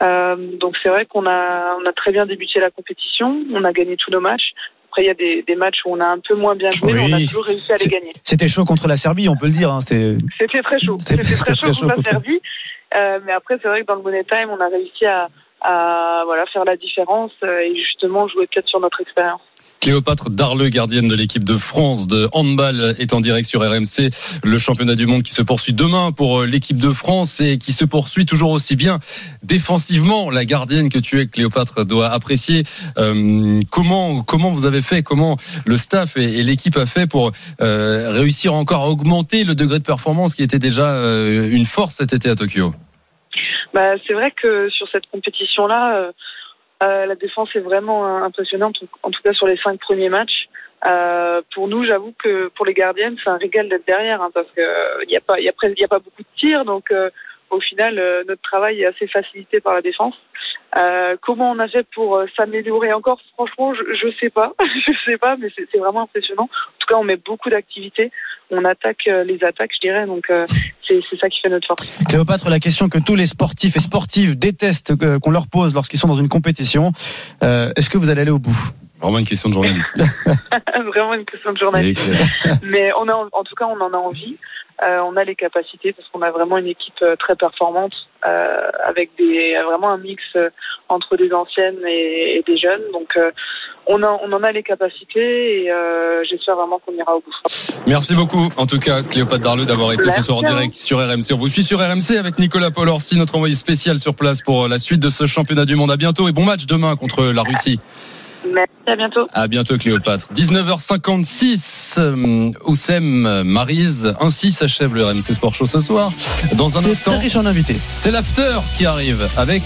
Donc, c'est vrai qu'on a, on a très bien débuté la compétition. On a gagné tous nos matchs. Après, il y a des, des matchs où on a un peu moins bien joué, mais on a toujours réussi à les gagner. C'était chaud contre la Serbie, on peut le dire. hein, C'était très chaud. C'était- très chaud contre la Serbie. Euh, mais après, c'est vrai que dans le Money Time, on a réussi à, à voilà, faire la différence euh, et justement jouer peut-être sur notre expérience. Cléopâtre Darleux, gardienne de l'équipe de France de handball, est en direct sur RMC. Le championnat du monde qui se poursuit demain pour euh, l'équipe de France et qui se poursuit toujours aussi bien défensivement. La gardienne que tu es, Cléopâtre, doit apprécier. Euh, comment comment vous avez fait, comment le staff et, l'équipe a fait pour euh, réussir encore à augmenter le degré de performance qui était déjà euh, une force cet été à Tokyo. Bah, c'est vrai que sur cette compétition-là, euh, euh, la défense est vraiment euh, impressionnante, en tout cas sur les cinq premiers matchs. Euh, pour nous, j'avoue que pour les gardiennes, c'est un régal d'être derrière, hein, parce que il n'y a pas, a pas beaucoup de tirs, donc euh, au final, euh, notre travail est assez facilité par la défense. Euh, comment on a fait pour euh, s'améliorer encore? Franchement, je, je sais pas, [LAUGHS] je sais pas, mais c'est vraiment impressionnant. En tout cas, on met beaucoup d'activités, on attaque les attaques, je dirais, donc c'est ça qui fait notre force. Cléopâtre, la question que tous les sportifs et sportives détestent qu'on leur pose lorsqu'ils sont dans une compétition, est-ce que vous allez aller au bout? Vraiment une question de journaliste. [LAUGHS] vraiment une question de journaliste. [LAUGHS] Mais on a, en tout cas, on en a envie. Euh, on a les capacités parce qu'on a vraiment une équipe euh, très performante euh, avec des vraiment un mix euh, entre des anciennes et, et des jeunes. Donc euh, on, a, on en a les capacités et euh, j'espère vraiment qu'on ira au bout. Merci beaucoup, en tout cas, Cléopâtre Darleux, d'avoir été ce soir en direct sur RMC. On vous suit sur RMC avec Nicolas Paul Orsi, notre envoyé spécial sur place pour la suite de ce championnat du monde. À bientôt et bon match demain contre la Russie. Merci, à bientôt. À bientôt Cléopâtre. 19h56, euh, Oussem Marise. Ainsi s'achève le RMC Sport Show ce soir. Dans un instant, Très riche en invités. c'est l'after qui arrive avec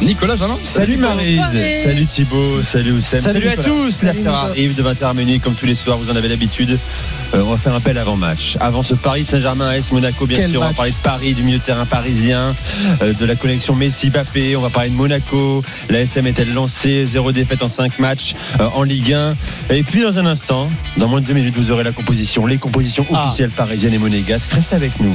Nicolas Jalin. Salut Marise, salut Thibaut, salut Oussem. Salut à tous. L'after arrive de 20h à minuit comme tous les soirs, vous en avez l'habitude. Euh, on va faire un appel avant match. Avant ce Paris Saint-Germain AS Monaco, bien Quel sûr, on va parler de Paris, du milieu de terrain parisien, euh, de la connexion Messi-Bappé, on va parler de Monaco. La SM est-elle lancée? Zéro défaite en 5 matchs euh, en Ligue 1. Et puis dans un instant, dans moins de deux minutes, vous aurez la composition, les compositions Ah. officielles parisiennes et monégasques. Restez avec nous.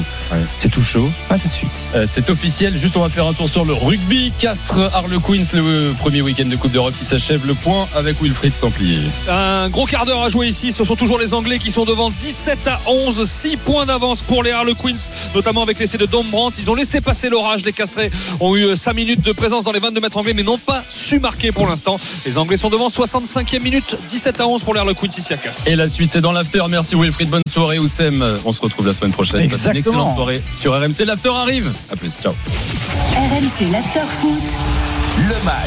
C'est tout chaud. À tout de suite. Euh, C'est officiel. Juste, on va faire un tour sur le rugby. Castres Harlequins, le premier week-end de Coupe d'Europe qui s'achève. Le point avec Wilfried Templier. Un gros quart d'heure à jouer ici. Ce sont toujours les Anglais qui sont devant 17 à 11. 6 points d'avance pour les Harlequins, notamment avec l'essai de Dombrandt. Ils ont laissé passer l'orage. Les Castrés ont eu 5 minutes de présence dans les 22 mètres anglais, mais n'ont pas su marquer pour l'instant. Les Anglais sont devant 65e minute. 17 à 11 pour les Harlequins ici à Castres. Et la suite, c'est dans l'after. Merci Wilfried. Bonne soirée, Oussem. On se retrouve la semaine prochaine. Passez Une Exactement. excellente soirée sur RMC. L'after arrive. À plus. Ciao. RMC l'after foot. Le match.